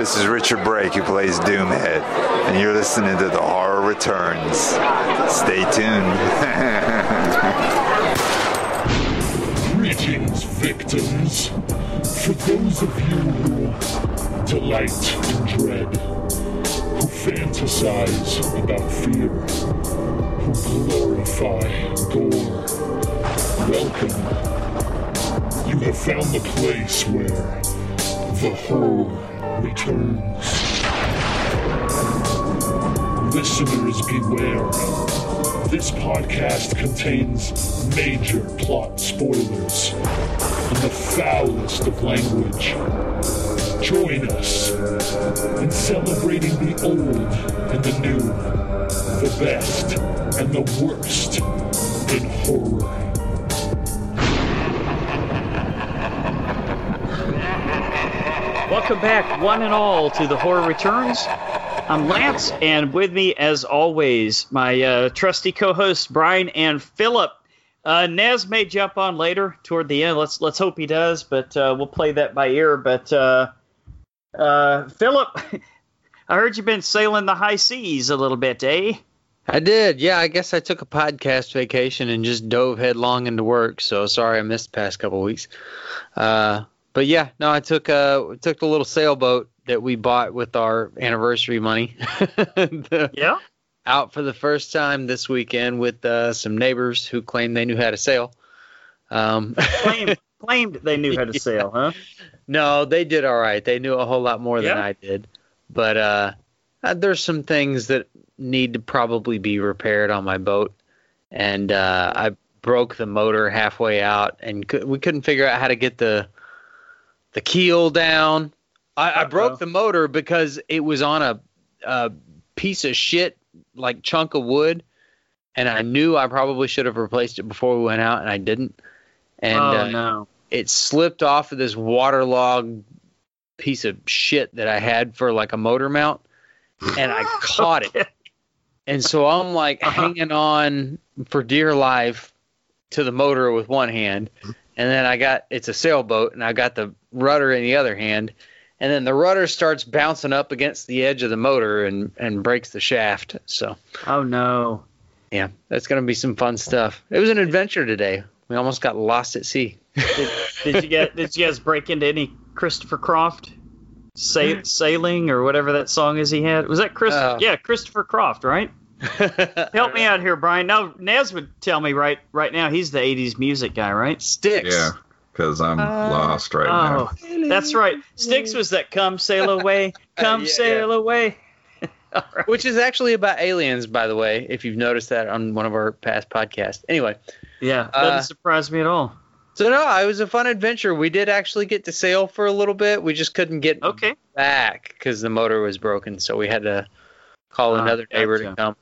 This is Richard Brake, who plays Doomhead, and you're listening to The Horror Returns. Stay tuned. Greetings, victims. For those of you who delight in dread, who fantasize about fear, who glorify gore, welcome. You have found the place where the horror returns. Listeners beware. This podcast contains major plot spoilers and the foulest of language. Join us in celebrating the old and the new, the best and the worst in horror. Welcome back, one and all, to the Horror Returns. I'm Lance, and with me, as always, my uh, trusty co-hosts Brian and Philip. Uh, Nez may jump on later toward the end. Let's let's hope he does, but uh, we'll play that by ear. But uh, uh, Philip, I heard you've been sailing the high seas a little bit, eh? I did. Yeah, I guess I took a podcast vacation and just dove headlong into work. So sorry I missed the past couple weeks. Uh, but yeah, no, I took uh took the little sailboat that we bought with our anniversary money. The- Yeah. Out for the first time this weekend with uh, some neighbors who claimed they knew how to sail. Um, Claimed claimed they knew how to sail, huh? no, they did all right. They knew a whole lot more than I did. But uh, uh, there's some things that need to probably be repaired on my boat, and uh, I broke the motor halfway out, and we couldn't figure out how to get the the keel down. I, I broke the motor because it was on a, a piece of shit like chunk of wood, and I knew I probably should have replaced it before we went out, and I didn't. And oh uh, no. it slipped off of this waterlogged piece of shit that I had for like a motor mount, and I caught it. And so I'm like Uh-huh. hanging on for dear life to the motor with one hand, and then I got it's a sailboat, and I got the rudder in the other hand, and then the rudder starts bouncing up against the edge of the motor and and breaks the shaft. So Oh no. yeah, that's gonna be some fun stuff. It was an adventure today. We almost got lost at sea. Did, did you get did you guys break into any Christopher Croft sa- hmm. sailing or whatever that song is he had? Was that Chris? Oh. Yeah, Christopher Croft, right? Help me out here, Brian. Now Nez would tell me right right now he's the '80s music guy, right? Styx. Yeah, because I'm Uh, lost right now. Oh, that's right. Styx was that "Come Sail Away, Come Uh, yeah, Sail Away." All right. Which is actually about aliens, by the way, if you've noticed that on one of our past podcasts. Anyway, Yeah, doesn't Uh, surprise me at all. so no, it was a fun adventure. We did actually get to sail for a little bit. We just couldn't get Okay. back because the motor was broken. So we had to call Ah, another neighbor gotcha. to come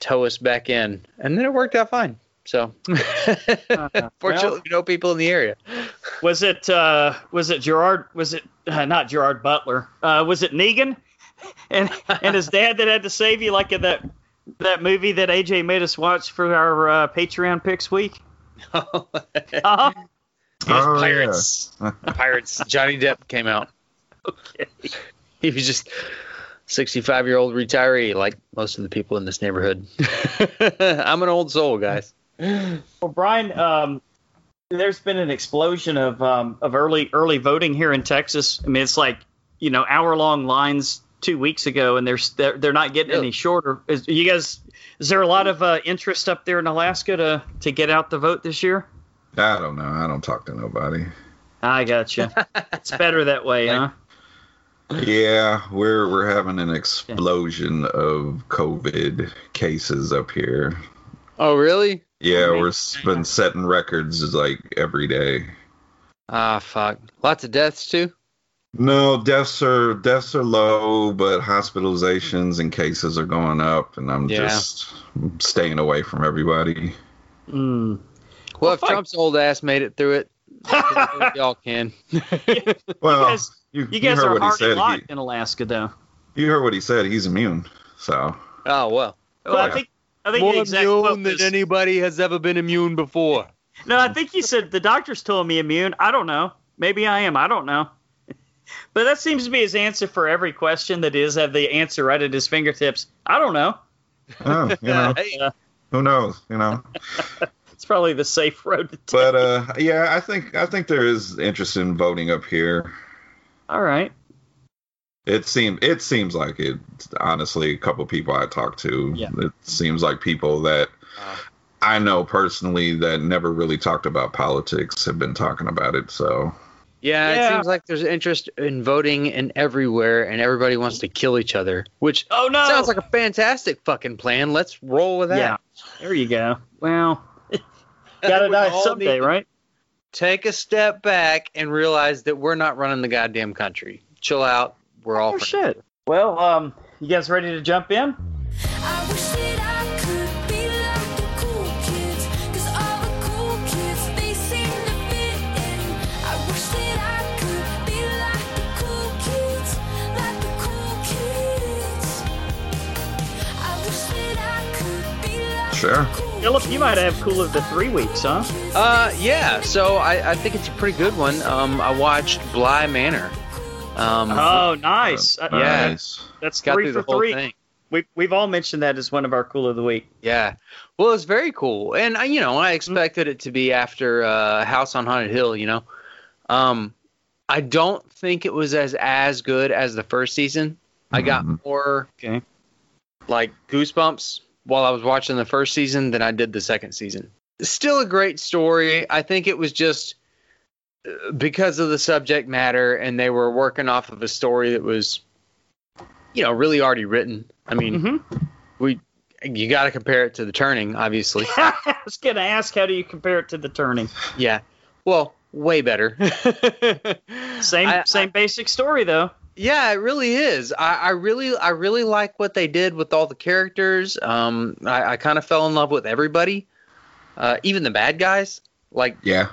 tow us back in. And then it worked out fine. So Uh, fortunately, we know people in the area. Was it uh, was it Gerard? Was it uh, not Gerard Butler? Uh, was it Negan? And and his dad that had to save you, like in that that movie that AJ made us watch for our uh, Patreon picks week. Uh-huh. Oh, Pirates. Pirates. Johnny Depp came out. Okay. He was just 65 year old retiree, like most of the people in this neighborhood. I'm an old soul, guys. Well, Brian, um, there's been an explosion of um, of early early voting here in Texas. I mean, it's like you know hour long lines two weeks ago, and they're they're, they're not getting Really? any shorter. Is you guys? Is there a lot of uh, interest up there in Alaska to to get out the vote this year? I don't know. I don't talk to nobody. I got gotcha. it's better that way, huh? Yeah, we're we're having an explosion of COVID cases up here. Oh, really? Yeah, Okay. we're s- been setting records like every day. Ah, fuck. Lots of deaths, too? No, deaths are deaths are low, but hospitalizations and cases are going up, and I'm Yeah. just staying away from everybody. Mm. Well, Well, if fuck. Trump's old ass made it through it, y'all can. Well, guys- you, You you guys heard are what he hard said. lot He, in Alaska, though. you heard what he said. He's immune. So oh, well. Well, I yeah. think I think the exact quote was, anybody has ever been immune before. no. I think he said the doctors told me immune. I don't know. Maybe I am. I don't know. but that seems to be his answer for every question that is have the answer right at his fingertips. I don't know. Oh, you know, Hey, who knows? You know. It's probably the safe road to take. But uh, yeah, I think I think there is interest in voting up here. All right. It seems it seems like it. Honestly, a couple people I talked to, Yeah. it seems like people that uh. I know personally that never really talked about politics have been talking about it. So yeah, Yeah. it seems like there's interest in voting in everywhere, and everybody wants to kill each other, which Oh no. sounds like a fantastic fucking plan. Let's roll with that. yeah. There you go. Well, gotta die someday, to right? Take a step back and realize that we're not running the goddamn country. Chill out. We're all Oh friends. shit. Well, um, you guys ready to jump in? I wish that I could be like the cool kids, 'cause all the cool kids they seem to fit in. I wish that I could be like the cool kids, like the cool kids. I wish that I could be like Sure. The Philip, you might have cool of the three weeks, huh? Uh, yeah. So I, I think it's a pretty good one. Um, I watched Bly Manor. Um, Oh, nice. Uh, Yeah. Nice. That's got three through for the whole three. thing. We, we've all mentioned that as one of our cool of the week. Yeah. Well, it's very cool, and I, you know, I expected it to be after uh, House on Haunted Hill. You know, um, I don't think it was as as good as the first season. I got Mhm. more Okay. like goosebumps while I was watching the first season than I did the second season. Still a great story. I think it was just uh, because of the subject matter, and they were working off of a story that was, you know, really already written. I mean, Mm-hmm. we you got to compare it to the turning, obviously. I was gonna ask, how do you compare it to the turning? yeah. Well, way better. Same I- same basic story though. Yeah, it really is. I, I really, I really like what they did with all the characters. Um, I, I kind of fell in love with everybody, uh, even the bad guys. Like Yeah.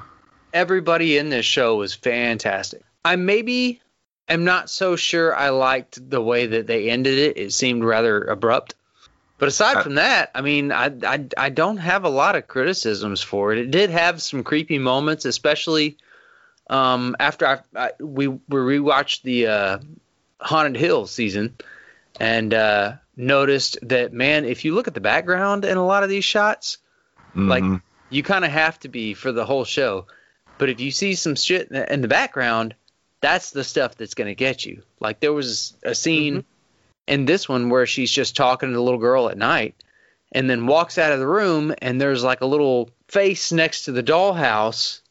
everybody in this show was fantastic. I maybe am not so sure I liked the way that they ended it. It seemed rather abrupt. But aside I- from that, I mean, I, I I don't have a lot of criticisms for it. It did have some creepy moments, especially um, after I, I we we rewatched the uh, Haunted Hill season and uh, noticed that man, if you look at the background in a lot of these shots, Like- Mhm. you kind of have to be for the whole show. But if you see some shit in the, background, that's the stuff that's going to get you. Like there was a scene in this one where she's just talking to the little girl at night and then walks out of the room and there's like a little face next to the dollhouse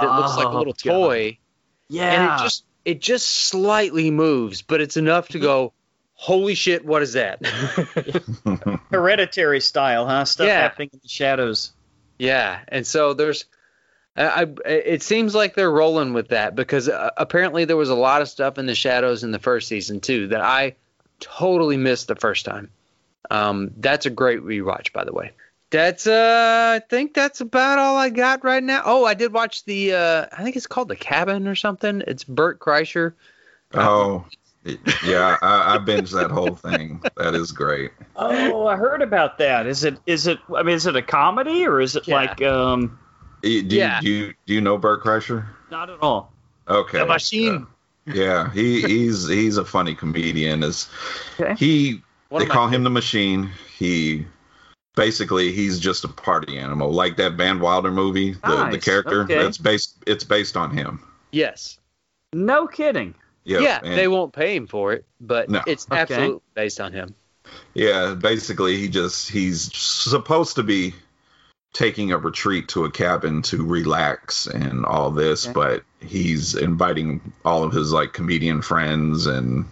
that looks like a Oh, little God. toy Yeah. and it just it just slightly moves, but it's enough to go, "Holy shit, what is that?" Hereditary style, huh? Stuff Yeah. happening in the shadows. Yeah, and so there's, I, I it seems like they're rolling with that because uh, apparently there was a lot of stuff in the shadows in the first season too that I totally missed the first time. Um, that's a great rewatch, by the way. That's uh, I think that's about all I got right now. Oh, I did watch the uh, I think it's called The Cabin or something. It's Bert Kreischer. Oh, yeah. I, I binged that whole thing. That is great. Oh, I heard about that. Is it is it I mean is it a comedy or is it Yeah. like um Do, Yeah. you, do you do you know Bert Kreischer? not at all. Okay. The machine. Yeah, he he's he's a funny comedian. Is Okay. he? One they of my call him the machine. He basically he's just a party animal, like that Van Wilder movie. The the character okay. that's based it's based on him. Yes. No kidding. Yeah, yeah, and- they won't pay him for it, but No. it's Okay. absolutely based on him. Yeah, basically he just he's supposed to be taking a retreat to a cabin to relax and all this, Okay. but he's inviting all of his like comedian friends and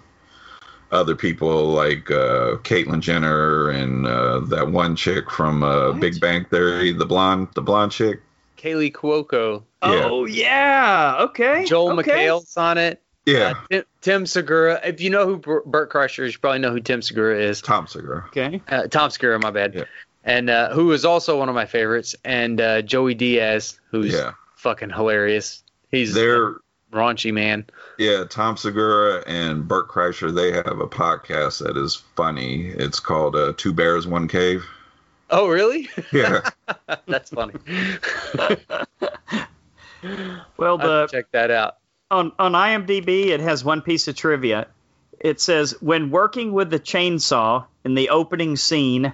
other people like uh Caitlyn Jenner and uh that one chick from uh Big Bang Theory, the blonde the blonde chick. Kaley Cuoco, Yeah. Oh yeah. Okay. Joel okay. McHale's on it. Yeah. Uh, Tim, Tim Segura. If you know who Bur- Bert Kreischer is, you probably know who Tim Segura is. Tom Segura. Okay. Uh, Tom Segura, my bad. Yeah. And uh, who is also one of my favorites. And uh, Joey Diaz, who's Yeah. fucking hilarious. He's They're a raunchy man. Yeah, Tom Segura and Bert Kreischer, they have a podcast that is funny. It's called uh, Two Bears, One Cave. Oh, really? Yeah. That's funny. Well, the check that out. on on IMDb, it has one piece of trivia. It says when working with the chainsaw in the opening scene,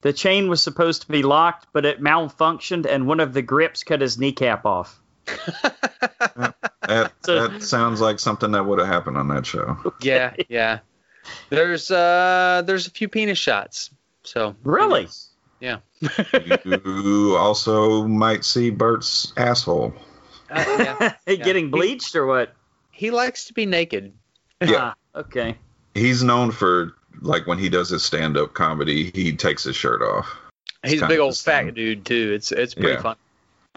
the chain was supposed to be locked, but it malfunctioned, and one of the grips cut his kneecap off. That, So- that sounds like something that would have happened on that show. Yeah, yeah. There's uh there's a few penis shots. So Really? yeah. you also might see Bert's asshole. Uh, yeah. Getting bleached or what? He likes to be naked. Yeah. Ah, okay. He's known for like when he does his stand-up comedy, he takes his shirt off. He's a big old his fat dude too. It's it's pretty Yeah. fun.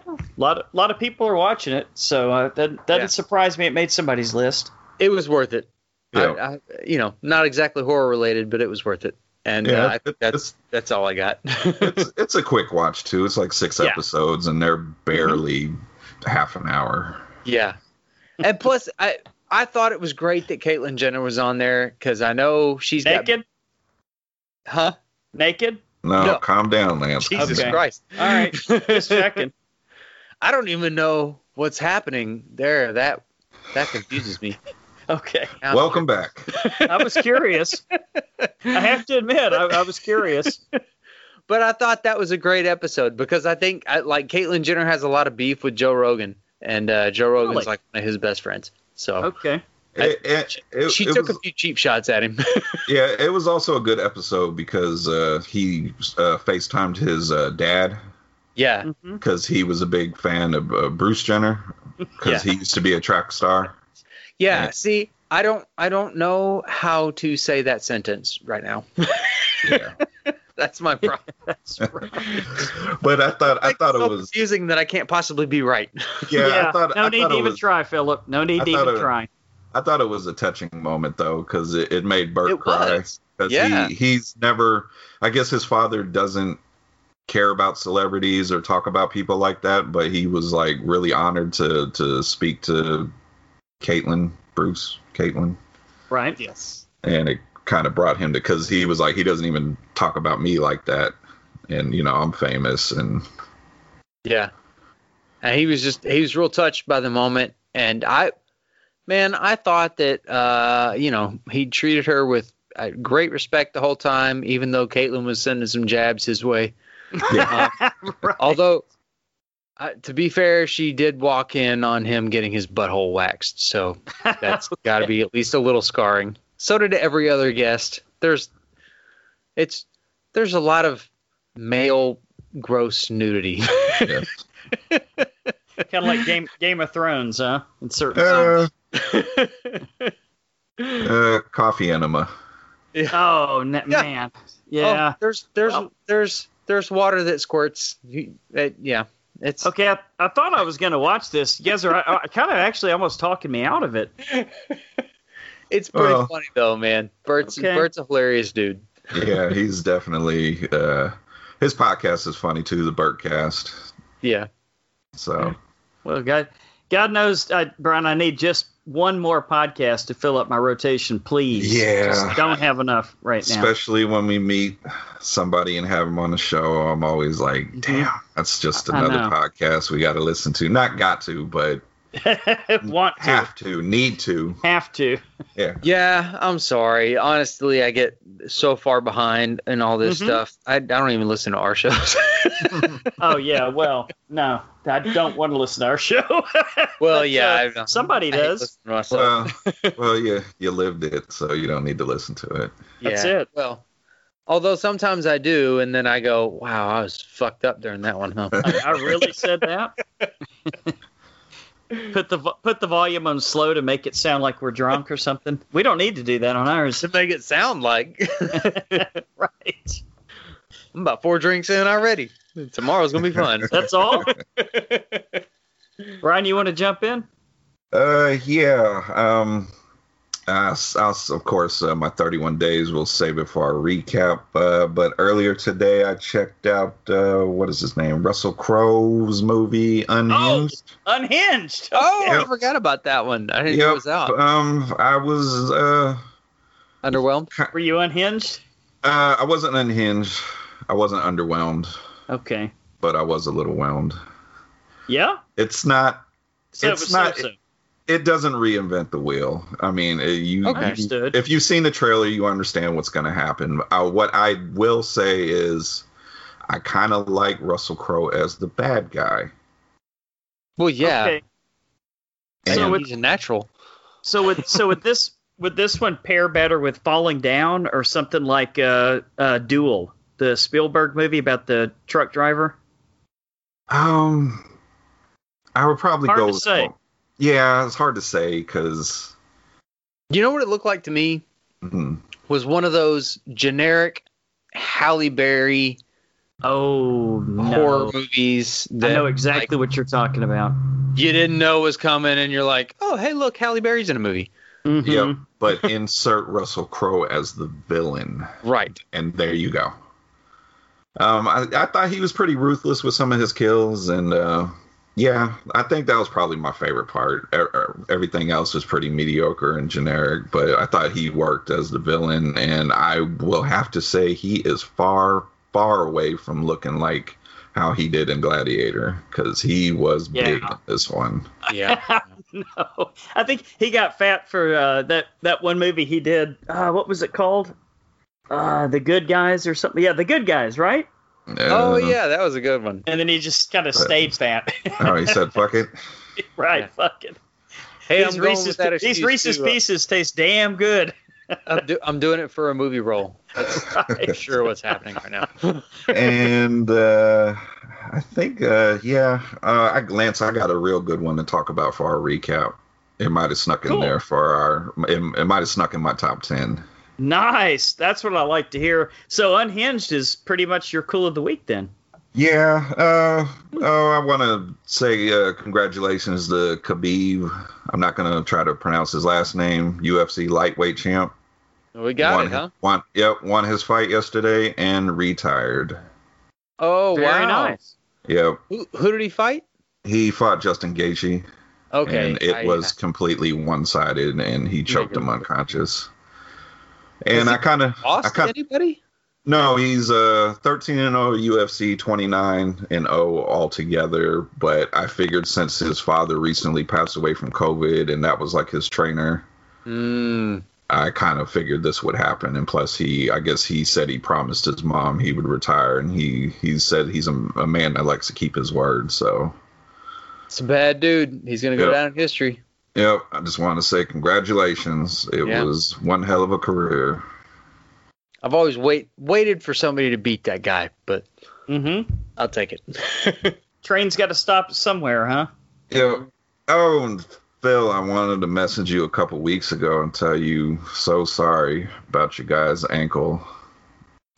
A lot of, lot of people are watching it, so uh, that doesn't Yeah. surprise me. It made somebody's list. It was worth it. Yeah. I, I, you know, not exactly horror related, but it was worth it. And Yeah, uh, I it- think that's that's all I got. It's it's a quick watch too. It's like six Yeah. episodes, and they're barely half an hour. yeah. And plus, I I thought it was great that Caitlyn Jenner was on there because I know she's Naked? got huh. Naked? No, No. calm down, Lance. Jesus Okay. Christ. All right. Just checking. I don't even know what's happening there. That that confuses me. Okay. Now- Welcome back. I was curious. I have to admit, I, I was curious. But I thought that was a great episode because I think I, like Caitlyn Jenner has a lot of beef with Joe Rogan, and uh, Joe Rogan's Really? like one of his best friends. So Okay. It, it, it, she it took was, a few cheap shots at him. yeah, it was also a good episode because uh, he uh, FaceTimed his uh, dad yeah, Mhm. because he was a big fan of uh, Bruce Jenner because Yeah. he used to be a track star. yeah. Yeah. See, I don't, I don't know how to say that sentence right now. Yeah. That's my problem. That's right. but I thought I thought so it was confusing that I can't possibly be right. yeah, I thought no I need thought to even was try, Philip. No need to even it- try. I thought it was a touching moment though because it, it made Bert It cry was. because Yeah. he he's never I guess his father doesn't care about celebrities or talk about people like that but he was like really honored to to speak to Caitlyn Bruce Caitlyn Right. Yes. and it kind of brought him to because he was like he doesn't even talk about me like that and you know I'm famous and Yeah. And he was just he was real touched by the moment and I man, I thought that uh, you know, he treated her with uh, great respect the whole time even though Caitlyn was sending some jabs his way. yeah right. Although uh, to be fair, she did walk in on him getting his butthole waxed, so that's got to be at least a little scarring. So did every other guest. There's, it's, there's a lot of male gross nudity. yeah. kind of like Game Game of Thrones, huh? In certain uh, uh, coffee enema Oh n- man, yeah. Oh, there's, there's, Well- there's, there's water that squirts. You, it, yeah, it's Okay, I, I thought I was going to watch this. You guys are uh, kind of actually almost talking me out of it. it's pretty Well. funny though, man. Bert's, Okay. Bert's a hilarious dude. yeah he's definitely uh his podcast is funny too the Bertcast Yeah. so Well, God, God knows, uh, Brian, I need just one more podcast to fill up my rotation, please. Yeah. Just don't have enough right now. especially when we meet somebody and have them on the show i'm always like mm-hmm. damn that's just another podcast we got to listen to not got to but Want to. have to need to Have to. yeah Yeah, I'm sorry. Honestly, I get so far behind in all this Mhm. stuff. I, I don't even listen to our shows. Oh, yeah. Well, no, I don't want to listen to our show. well, But, yeah, uh, somebody I does. listening to myself. well well you you lived it so you don't need to listen to it That's it. Well, although sometimes I do, and then I go, "Wow, I was fucked up during that one, huh?" I really said that. Put the put the volume on slow to make it sound like we're drunk or something. We don't need to do that on ours, to make it sound like right? I'm about four drinks in already. Tomorrow's gonna be fun. That's all. Brian, you want to jump in? uh yeah um I, s- I s- of course uh, my 31 days we'll save it for our recap uh, but earlier today i checked out uh, what is his name russell crowe's movie unhinged Unhinged. Oh, Okay. I forgot about that one. I didn't know it was out. Um, I was uh, Underwhelmed. Were you unhinged? uh, I wasn't unhinged. I wasn't underwhelmed, Okay. but I was a little whelmed. Yeah. It's not. So It's it was not- so-so. it doesn't reinvent the wheel. I mean, you, Okay. you- Understood. if you've seen the trailer, you understand what's going to happen. Uh, what I will say is, I kind of like Russell Crowe as the bad guy. Well, yeah. Okay. And So he's a natural. So with so with this would this one pair better with Falling Down or something like uh, uh, Duel, the Spielberg movie about the truck driver? Um, I would probably Hard go. to with- say. Yeah, it's hard to say because You know what it looked like to me was one of those generic Halle Berry Oh no. horror movies I know exactly what you're talking about. you didn't know was coming, and you're like, oh, hey, look, Halle Berry's in a movie. Mhm. Yep. But insert Russell Crowe as the villain, Right. and there you go. Um, I, I thought he was pretty ruthless with some of his kills, and uh, yeah, I think that was probably my favorite part. E- e- Everything else was pretty mediocre and generic, but I thought he worked as the villain, and I will have to say he is far, far away from looking like how he did in Gladiator because he was big Yeah. in this one. Yeah. no, I think he got fat for uh, that that one movie he did. Uh, what was it called? Uh, the Good Guys or something. Yeah, the Good Guys, right? Oh, Uh, yeah, that was a good one. And then he just kind of But- stayed fat. Oh, he said, "Fuck it." right, Yeah. fuck it. Hey, these I'm going Reese's, with that these excuse Reese's too, uh, Pieces taste damn good. I'm, do- I'm doing it for a movie role. That's Right. sure what's happening right now. and uh, I think, uh, yeah, uh, I Lance, I got a real good one to talk about for our recap. It might have snuck in Cool. there for our. It, it might have snuck in my top ten. Nice. That's what I like to hear. So Unhinged is pretty much your cool of the week then. Yeah. Uh, oh, I want to say uh, congratulations to Khabib. I'm not gonna try to pronounce his last name. UFC lightweight champ. We got won, it, huh? Won, yep, won his fight yesterday and retired. Oh, Very wow. nice. Yep. Who, who did he fight? He fought Justin Gaethje. Okay. and it I- was completely one-sided, and he choked him unconscious. And I kind of, lost to kind anybody? no, he's uh 13 and 0 UFC, 29 and 0 altogether. But I figured since his father recently passed away from COVID, and that was like his trainer, Mm, I kind of figured this would happen. And plus, he, I guess he said he promised his mom he would retire, and he he said he's a, a man that likes to keep his word. So it's a bad dude. He's gonna go Yeah. down in history. Yep, I just want to say congratulations. It Yeah. was one hell of a career. I've always wait waited for somebody to beat that guy, but Mm-hmm. I'll take it. Train's got to stop somewhere, huh? Yeah. Oh, and Phil, I wanted to message you a couple weeks ago and tell you so sorry about your guy's ankle.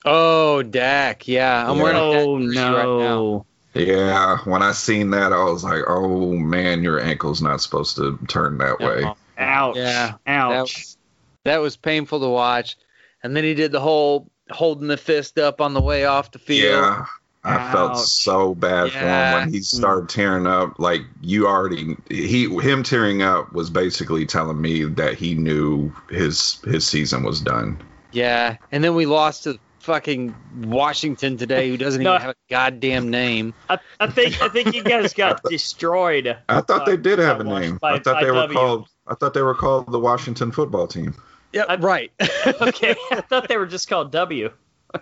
oh, Dak. Yeah, I'm Yeah. wearing a Dak Oh jersey right now. No. Yeah, when I seen that, I was like, "Oh man, your ankle's not supposed to turn that way." Ouch. Yeah, That Ouch. was, that was painful to watch. And then he did the whole holding the fist up on the way off the field. Yeah, I felt so bad for him when he started tearing up. Like you already, he him tearing up was basically telling me that he knew his his season was done. Yeah, and then we lost to fucking Washington today, who doesn't No. even have a goddamn name. I, I think I think you guys got destroyed. I thought they did have a name. by- I thought by they were W. called. I thought they were called the Washington Football Team. Yeah, I- right. Okay, I thought they were just called W.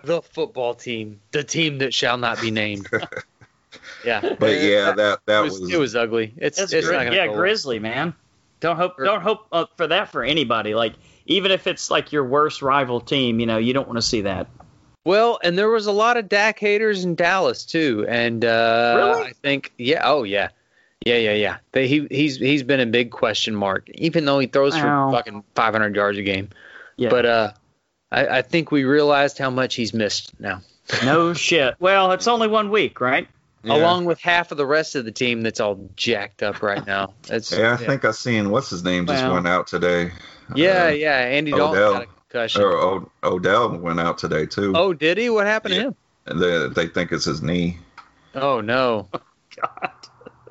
the football team, the team that shall not be named. yeah, But yeah, that that it was, was, it was ugly. It's, That's it's gri- yeah. Grizzly man. Don't hope don't hope uh, for that for anybody. Like even if it's like your worst rival team, you know, you don't want to see that. Well, and there was a lot of Dak haters in Dallas too, and uh, Really? I think yeah, oh yeah, yeah, yeah, yeah. They, he he's he's been a big question mark, even though he throws Wow. for fucking 500 yards a game. Yeah. But uh, I, I think we realized how much he's missed now, no shit. Well, it's only one week, right? yeah. along with half of the rest of the team that's all jacked up right now. It's Yeah, I think I seen what's his name just Well. went out today. yeah, Uh, yeah. Andy Dalton Odell. got a concussion. or o- Odell went out today too. Oh, did he? What happened Yeah. to him? They, they think it's his knee. Oh no. God.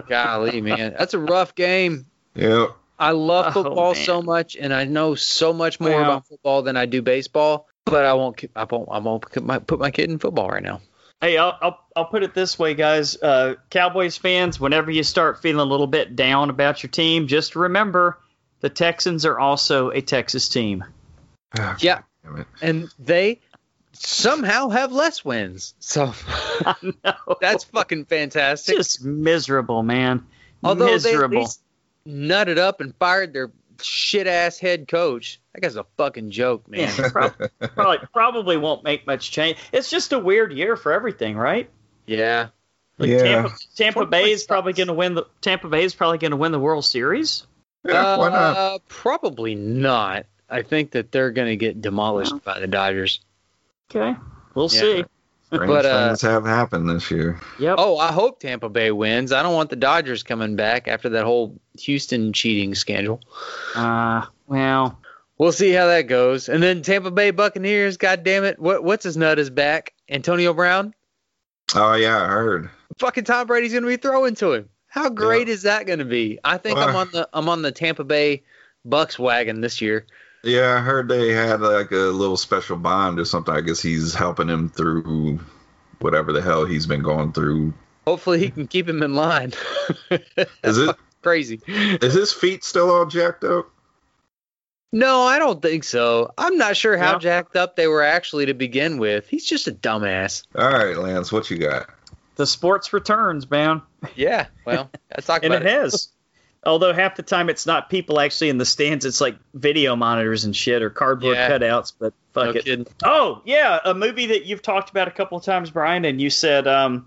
Golly, man, that's a rough game. Yeah. I love Oh, football man. so much, and I know so much more Well. about football than I do baseball. But I won't. I won't. I won't put my, put my kid in football right now. Hey, I'll, I'll I'll put it this way, guys. Uh, Cowboys fans, whenever you start feeling a little bit down about your team, just remember the Texans are also a Texas team. Ah, Yeah. And they somehow have less wins. So that's fucking fantastic. just miserable, man. Although they at miserable. least nutted up and fired their shit ass head coach. That guy's a fucking joke, man. Yeah, prob- probably probably won't make much change. It's just a weird year for everything, right? yeah. Like Yeah. Tampa, Tampa Bay is probably going to win the Tampa Bay is probably going to win the World Series. Yeah, why not? Uh, probably not. I think that they're going to get demolished by the Dodgers. Okay, we'll Yeah. see. Strange but, uh, things have happened this year. Yep. Oh, I hope Tampa Bay wins. I don't want the Dodgers coming back after that whole Houston cheating scandal. Uh, well, We'll see how that goes. And then Tampa Bay Buccaneers, god damn it. What what's his nut is back? Antonio Brown? Oh yeah, I heard. Fucking Tom Brady's gonna be throwing to him. How great is that gonna be? I think I'm on the I'm on the Tampa Bay Bucks wagon this year. Yeah, I heard they had like a little special bond or something. I guess he's helping him through whatever the hell he's been going through. Hopefully he can keep him in line. Is it? Crazy. Is his feet still all jacked up? No, I don't think so. I'm not sure how No? jacked up they were actually to begin with. He's just a dumbass. All right, Lance, what you got? the sports returns, man, Yeah. Well, let's talk and about it has. Although half the time it's not people actually in the stands, it's like video monitors and shit or cardboard Yeah. cutouts. But fuck No it. kidding. Oh yeah, a movie that you've talked about a couple of times, Brian, and you said um,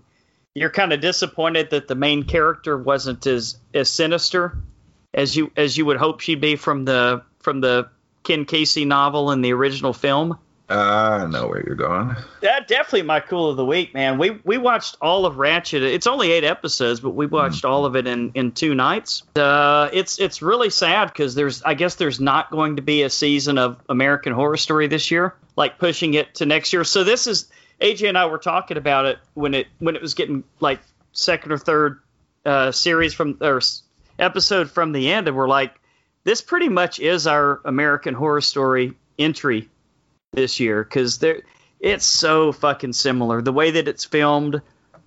you're kind of disappointed that the main character wasn't as as sinister as you as you would hope she'd be from the from the Ken Kesey novel and the original film. Uh, I know where you're going. That definitely my cool of the week, man. We we watched all of Ratched. It's only eight episodes, but we watched all of it in in two nights. Uh, it's it's really sad because there's I guess there's not going to be a season of American Horror Story this year, like pushing it to next year. So this is AJ and I were talking about it when it when it was getting like second or third uh, series from or episode from the end, and we're like, this pretty much is our American Horror Story entry this year because there it's so fucking similar. The way that it's filmed,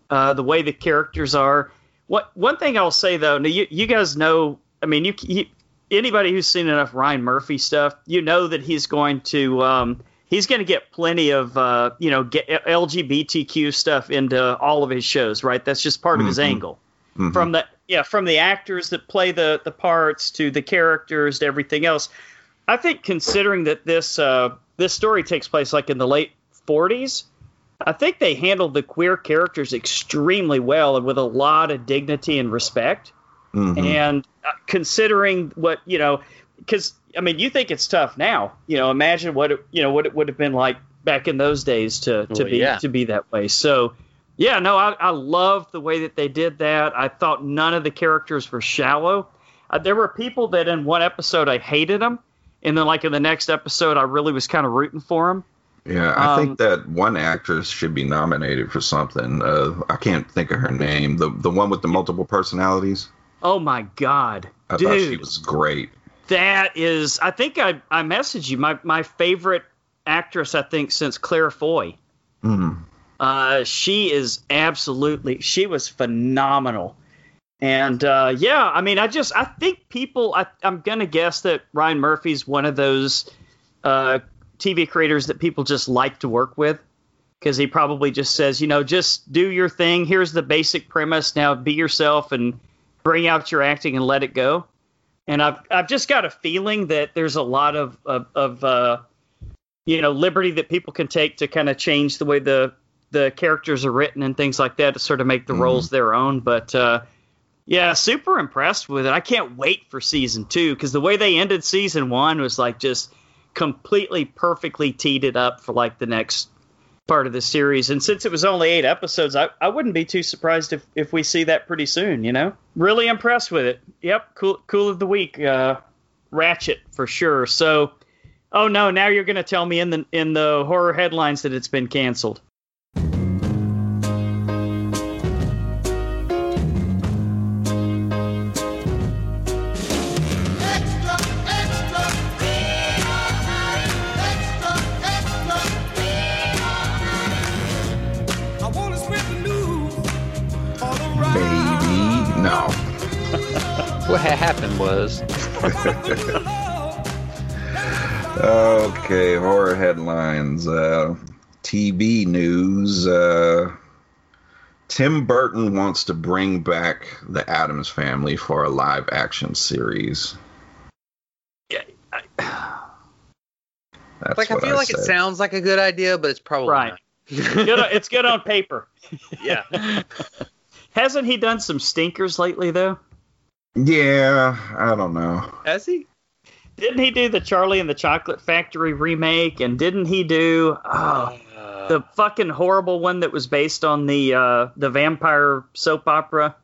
uh, the way the characters are. What one thing I'll say though, now you you guys know, I mean, you, you anybody who's seen enough Ryan Murphy stuff, you know that he's going to um, he's going to get plenty of uh, you know LGBTQ stuff into all of his shows, right? That's just part of his Mhm. angle Mhm. from the yeah from the actors that play the the parts to the characters to everything else. I think considering that this uh, this story takes place like in the late 40s, I think they handled the queer characters extremely well and with a lot of dignity and respect. Mhm. And uh, considering what you know, because I mean, you think it's tough now. You know, imagine what it, you know what it would have been like back in those days to to Well, be yeah. to be that way. So, yeah, no, I I love the way that they did that. I thought none of the characters were shallow. Uh, there were people that in one episode I hated them, and then like in the next episode I really was kind of rooting for him. Yeah, I Um, think that one actress should be nominated for something. Uh, I can't think of her name. The the one with the multiple personalities. Oh my god, I dude! thought she was great. That is, I think I, I messaged you my, my favorite actress. I think since Claire Foy. Mm. Uh, she is absolutely. She was phenomenal. And uh, yeah, I mean, I just I think people. I, I'm gonna guess that Ryan Murphy's one of those uh, TV creators that people just like to work with because he probably just says, you know, just do your thing. Here's the basic premise. Now be yourself and bring out your acting and let it go. And I've I've just got a feeling that there's a lot of of, of uh, you know liberty that people can take to kind of change the way the the characters are written and things like that to sort of make the Mhm. roles their own. But uh, yeah, super impressed with it. I can't wait for season two because the way they ended season one was like just completely perfectly teed it up for like the next part of the series. And since it was only eight episodes, I, I wouldn't be too surprised if, if we see that pretty soon, you know? Really impressed with it. Yep, cool cool of the week. Uh, Ratched for sure. So oh no, now you're gonna tell me in the in the horror headlines that it's been canceled. Happened was Okay, horror headlines. Uh, TV news. Uh, Tim Burton wants to bring back the Addams Family for a live action series. Yeah, That's like I what feel like it sounds like a good idea, but it's probably Right. not. good on, it's good on paper. yeah. Hasn't he done some stinkers lately though? Yeah, I don't know. Has he? Didn't he do the Charlie and the Chocolate Factory remake? And didn't he do oh, Uh, the fucking horrible one that was based on the uh, the vampire soap opera?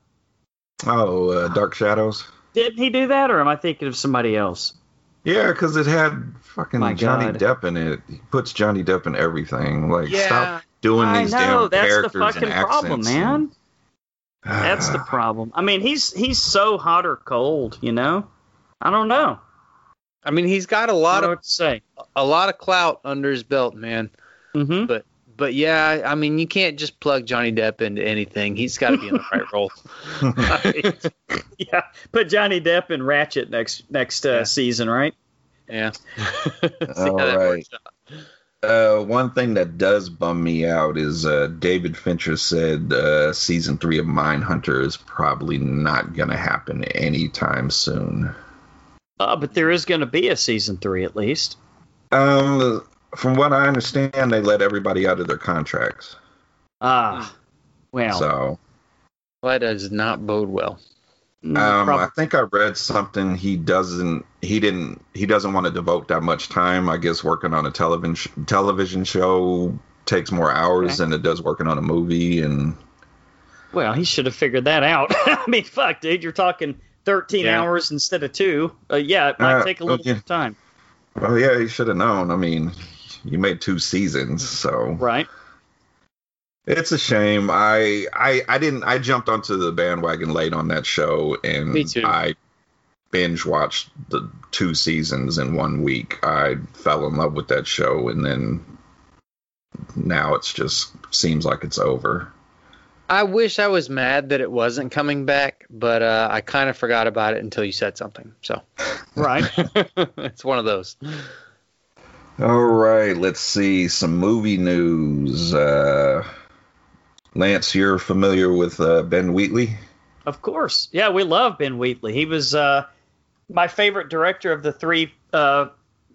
Oh, uh, Dark Shadows. Didn't he do that, or am I thinking of somebody else? Yeah, because it had fucking My Johnny God. Depp in it. He puts Johnny Depp in everything. Like, Yeah. stop doing I these know damn that's the characters fucking and problem, accents man. and- That's the problem. I mean, he's he's so hot or cold, you know. I don't know. I mean, he's got a I lot of say. a lot of clout under his belt, man. hmm But yeah, I mean, you can't just plug Johnny Depp into anything. He's got to be in the right role. yeah, put Johnny Depp in Ratched next next uh, Yeah. season, right? Yeah. See All how that right. Works out. Uh, one thing that does bum me out is uh, David Fincher said uh, season three of Mindhunter is probably not going to happen anytime soon. Uh, but there is going to be a season three at least. Um, from what I understand, they let everybody out of their contracts. Ah, well, So Well, that does not bode well. Mm, um, I think I read something. He doesn't. He didn't. He doesn't want to devote that much time. I guess working on a television television show takes more hours Okay. than it does working on a movie. And well, he should have figured that out. I mean, fuck, dude, you're talking 13 Yeah. hours instead of two. Uh, yeah, it might Uh, take a little okay. bit of time, well, yeah, he should have known. I mean, you made two seasons, so right? It's a shame. I I I didn't. I jumped onto the bandwagon late on that show, and Me too. I binge watched the two seasons in one week. I fell in love with that show, and then now it's just seems like it's over. I wish I was mad that it wasn't coming back, but uh, I kind of forgot about it until you said something. So Right. it's one of those. All right, let's see some movie news. Uh, Lance, you're familiar with uh, Ben Wheatley? Of course. Yeah, we love Ben Wheatley. He was uh, my favorite director of the three uh,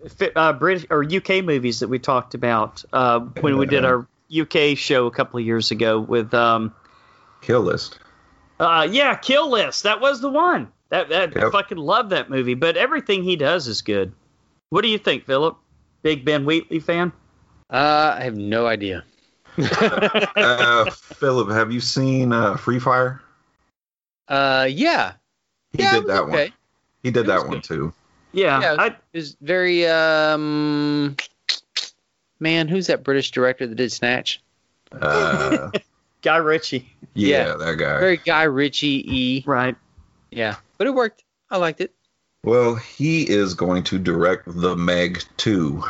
fi- uh, British or UK movies that we talked about uh, when we did our UK show a couple of years ago with um, Kill List. uh, yeah, Kill List. That was the one. That, that I fucking love that movie. But everything he does is good. What do you think, Philip? Big Ben Wheatley fan? Uh, I have no idea. Uh, Philip, have you seen uh, Free Fire? Uh, yeah. He yeah, did that okay. one. He did It was that one good. too. Yeah, Yeah, I, It was very um. Man, who's that British director that did Snatch? Uh, Guy Ritchie. yeah, Yeah. that guy. Very Guy Ritchie e. Right. Yeah, but it worked. I liked it. Well, he is going to direct The Meg 2.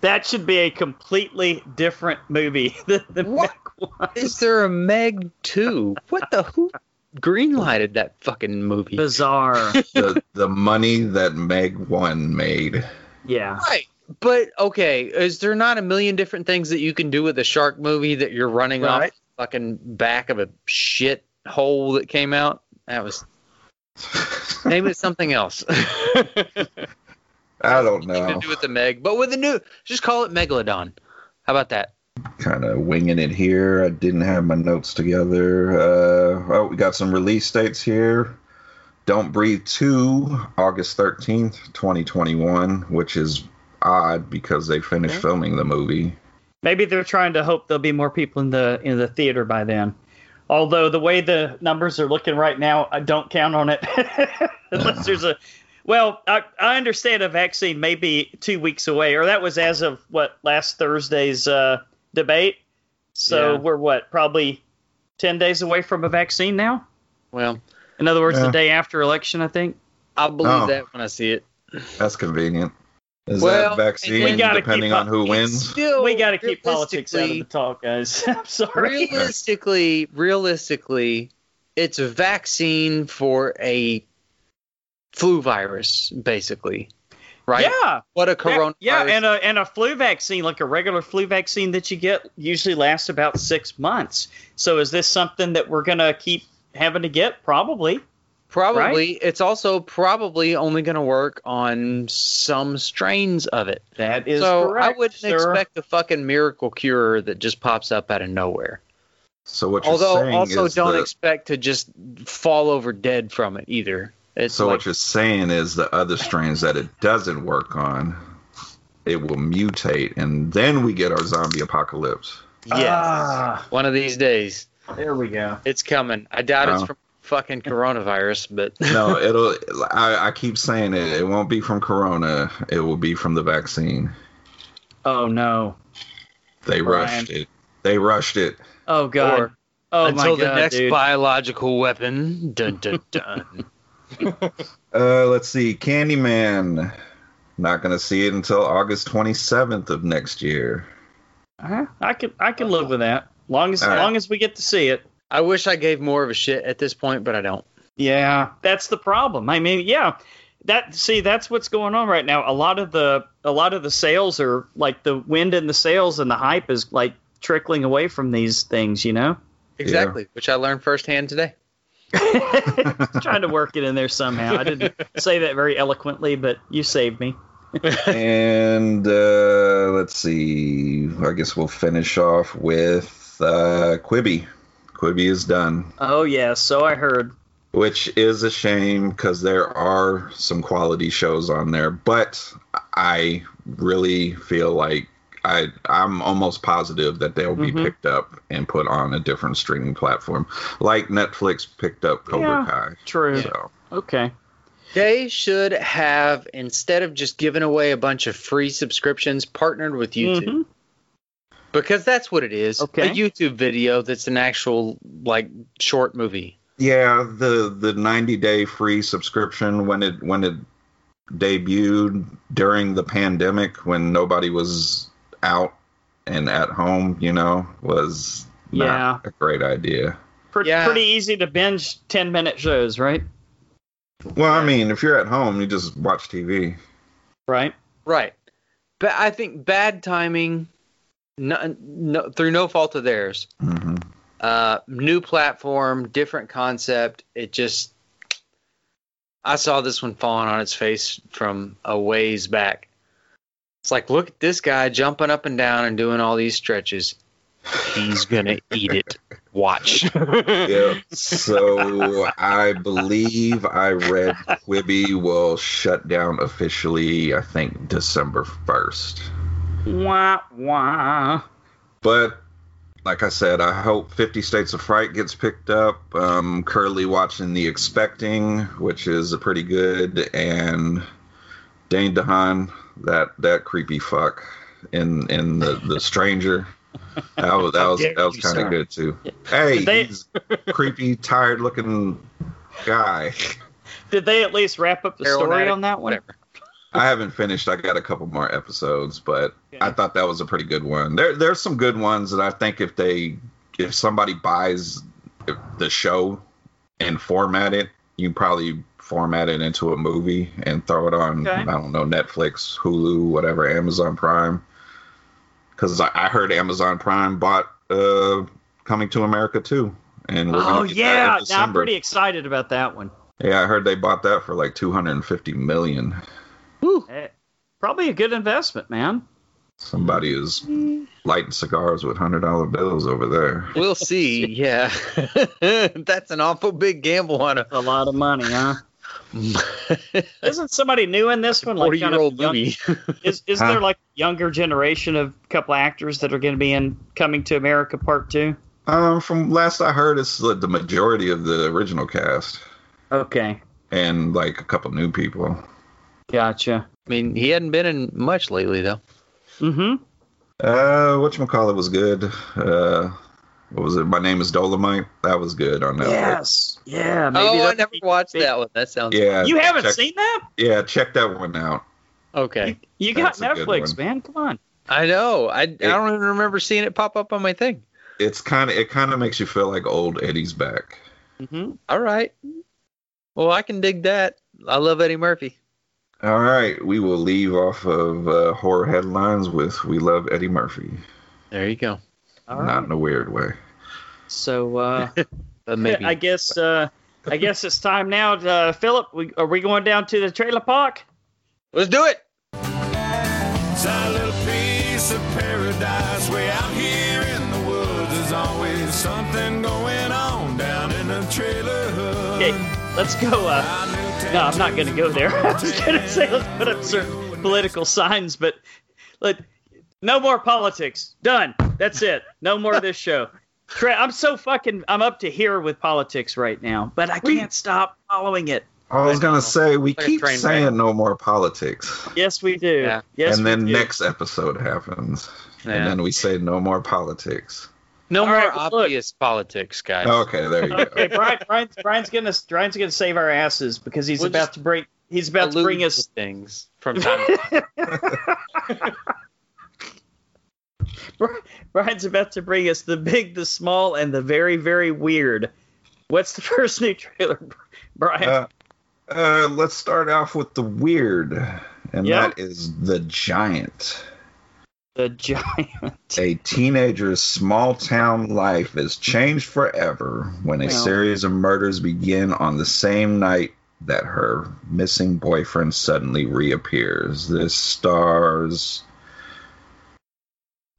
That should be a completely different movie than the What? Meg one. Is there a Meg two? What the who greenlighted that fucking movie? Bizarre. the the money that Meg 1 made. Yeah. Right. But okay, is there not a million different things that you can do with a shark movie that you're running off Right. the fucking back of a shit hole that came out? That was name it something else. I don't Nothing know. to do with the Meg, but with the new, just call it Megalodon. How about that? Kind of winging it here. I didn't have my notes together. Uh, oh, we got some release dates here. Don't Breathe 2, August 13th, 2021, which is odd because they finished Okay. filming the movie. Maybe they're trying to hope there'll be more people in the in the theater by then. Although the way the numbers are looking right now, I don't count on it unless there's a. Well, I, I understand a vaccine may be two weeks away, or that was as of what last Thursday's uh, debate. So Yeah. we're what probably ten days away from a vaccine now. Well, In other words, Yeah. the day after election, I think. I'll believe Oh. that when I see it. That's convenient. Is Well, that vaccine we gotta depending keep on who wins? Still, we got to keep politics out of the talk, guys. I'm sorry. realistically, realistically, it's a vaccine for a flu virus, basically. Right? Yeah. What a Yeah, coronavirus. Yeah, and a and a flu vaccine, like a regular flu vaccine that you get, usually lasts about six months. So is this something that we're gonna keep having to get? Probably. Probably it's also probably only going to work on some strains of it. That is so correct. I wouldn't sir. expect a fucking miracle cure that just pops up out of nowhere. So what you're Although saying also is don't the, expect to just fall over dead from it either. It's so like, what you're saying is the other strains that it doesn't work on, it will mutate, and then we get our zombie apocalypse. yes, Ah, one of these days there we go. it's coming. I doubt it's from fucking coronavirus, but No, it'll. I, I keep saying it. It won't be from Corona. It will be from the vaccine. Oh no. They Brian. rushed it. They rushed it. Oh god. Or oh until my god, the next dude. biological weapon. Dun dun dun. Uh, let's see. Candyman. Not gonna see it until August 27th of next year. Uh, I can I can live with that. Long as All right. long as we get to see it. I wish I gave more of a shit at this point, but I don't. Yeah, that's the problem. I mean, yeah, that see that's what's going on right now. A lot of the a lot of the sales are like the wind in the sails and the hype is like trickling away from these things. You know, Exactly, which I learned firsthand today. trying to work it in there somehow. I didn't say that very eloquently, but you saved me. and uh, let's see. I guess we'll finish off with uh, Quibi. Quibi is done, Oh yeah, so I heard. which is a shame because there are some quality shows on there. But I really feel like I I'm almost positive that they'll be Mhm. picked up and put on a different streaming platform, like Netflix picked up Cobra Yeah, Kai. True. So Okay. They should have, instead of just giving away a bunch of free subscriptions, partnered with YouTube. Mhm. Because that's what it is. Okay. A YouTube video that's an actual, like, short movie. Yeah, the the 90 day free subscription when it when it debuted during the pandemic when nobody was out and at home, you know, was not Yeah. a great idea. Pre- Yeah. Pretty easy to binge ten minute shows, right? Well, I mean, if you're at home, you just watch TV. Right. Right. But I think bad timing, no, no, through no fault of theirs. hmm Uh, new platform, different concept. It just, I saw this one falling on its face from a ways back. It's like, look at this guy jumping up and down and doing all these stretches. He's gonna eat it. Watch. Yeah. So I believe I read Quibi will shut down officially. I think December first. Wah wah. But like I said, I hope Fifty States of Fright gets picked up. Um, currently watching The Expecting, which is a pretty good, and Dane DeHaan, that that creepy fuck in in the the Stranger. That was that was that was kind of good too. Hey, they- he's a creepy, tired looking guy. Did they at least wrap up the Heroin story addict, on that one? Whatever. I haven't finished. I got a couple more episodes, but Okay. I thought that was a pretty good one. There, there's some good ones that I think if they, if somebody buys the show and format it, you probably format it into a movie and throw it on. Okay. I don't know Netflix, Hulu, whatever, Amazon Prime. Because I, I heard Amazon Prime bought uh, Coming to America too, and we're Oh gonna get that in yeah, now I'm pretty excited about that one. Yeah, I heard they bought that for like 250 million. Eh, Probably a good investment, man. Somebody is lighting cigars with hundred dollar bills over there. We'll see. Yeah, that's an awful big gamble on a A lot of money, huh? Isn't somebody new in this one? Like kind of forty-year-old young- movie. Is is Huh? there like younger generation of couple actors that are going to be in Coming to America Part Two? Um, from last I heard, it's the the majority of the original cast Okay, and like a couple new people. Gotcha. I mean, he hadn't been in much lately though. Mm-hmm. Uh, whatchamacallit was good. Uh, what was it? My name is Dolomite. That was good on Netflix. Yes. Yeah. Maybe oh, I that'll never be- watched that one. That sounds. Yeah. You haven't check, seen that? Yeah, check that one out. Okay. You got That's a good Netflix, man. Come on. I know. I, I don't even remember seeing it pop up on my thing. It's kind of it kind of makes you feel like old Eddie's back. Mm-hmm. All right. Well, I can dig that. I love Eddie Murphy. All right, we will leave off of uh, horror headlines with "We love Eddie Murphy," There you go. All not right. in a weird way. So uh, But maybe I guess uh, I guess it's time now. To, uh, Philip, we, are we going down to the trailer park? let's do it. It's our little piece of paradise way out here in the woods. There's always something going on down in the trailer hood. Okay, let's go. Uh, no, I'm not going to go there. I was going to say let's put up certain political signs, but let no more politics. Done. That's it. No more of this show. I'm so fucking. I'm up to here with politics right now, but I can't stop following it. I was gonna say we keep train wreck. saying no more politics, Yes, we do. Yeah. Yes, and we then do. next episode happens, Yeah. and then we say no more politics. No All more right, well, look. obvious politics, guys. Okay, there you Okay, go. Brian, Brian's, Brian's gonna Brian's gonna save our asses because he's We'll about to bring he's about to bring us to things from time to time. Brian's about to bring us the big, the small, and the very, very weird. What's the first new trailer, Brian? Uh, uh, let's start off with the weird, and Yeah. that is the giant. The giant. A teenager's small town life is changed forever when a Well. series of murders begin on the same night that her missing boyfriend suddenly reappears. This stars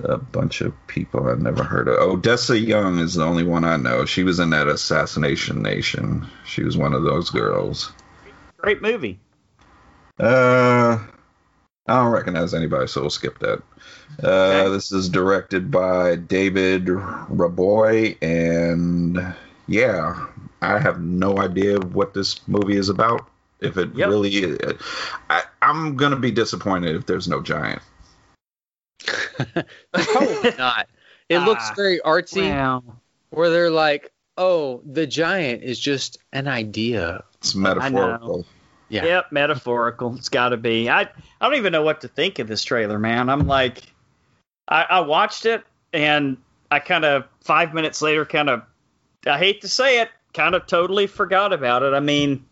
a bunch of people I've never heard of. Odessa Young is the only one I know. She was in that Assassination Nation. She was one of those girls. Great movie. Uh, I don't recognize anybody, so we'll skip that. Uh, Okay. This is directed by David Raboy, and yeah, I have no idea what this movie is about. If it Yep. really, I, I'm gonna be disappointed if there's no giant. Probably not. It looks Ah, very artsy, Wow. where they're like, "Oh, the giant is just an idea." It's metaphorical. Yeah. Yep, metaphorical. It's got to be. I I don't even know what to think of this trailer, man. I'm like, I, I watched it and I kind of five minutes later, kind of, I hate to say it, kind of totally forgot about it. I mean,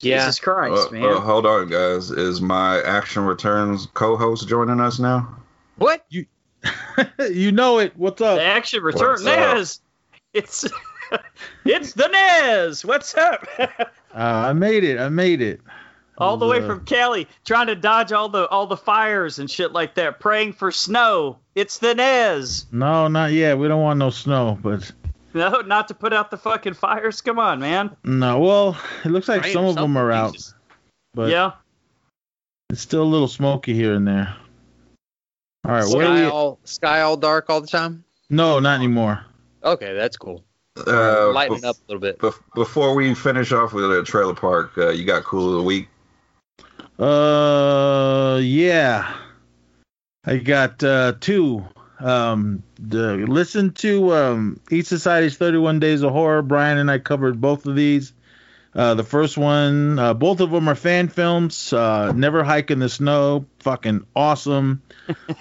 Yeah. Jesus Christ, Uh, man. uh, hold on, guys. Is my Action Returns co-host joining us now? What? you you know it. What's up? the action return, What's up? Nez. It's it's the Nez. What's up? Uh, I made it. I made it. all the way Uh, from Cali, trying to dodge all the all the fires and shit like that, praying for snow. It's the Nez. No, not yet. We don't want no snow, but No, not to put out the fucking fires. Come on, man. no. Well, it looks like Right, some of them are out, Jesus. but yeah. it's still a little smoky here and there. All right, Sky do all sky all dark all the time. No, not anymore. Okay, that's cool. Uh, Lighten bef- up a little bit. bef- before we finish off with the trailer park, uh, you got cool of the week. Uh, yeah. I got uh two. Um, the, listen to um East Society's 31 Days of Horror. Brian and I covered both of these. Uh, the first one, uh, both of them are fan films. Uh, Never Hike in the Snow, fucking awesome.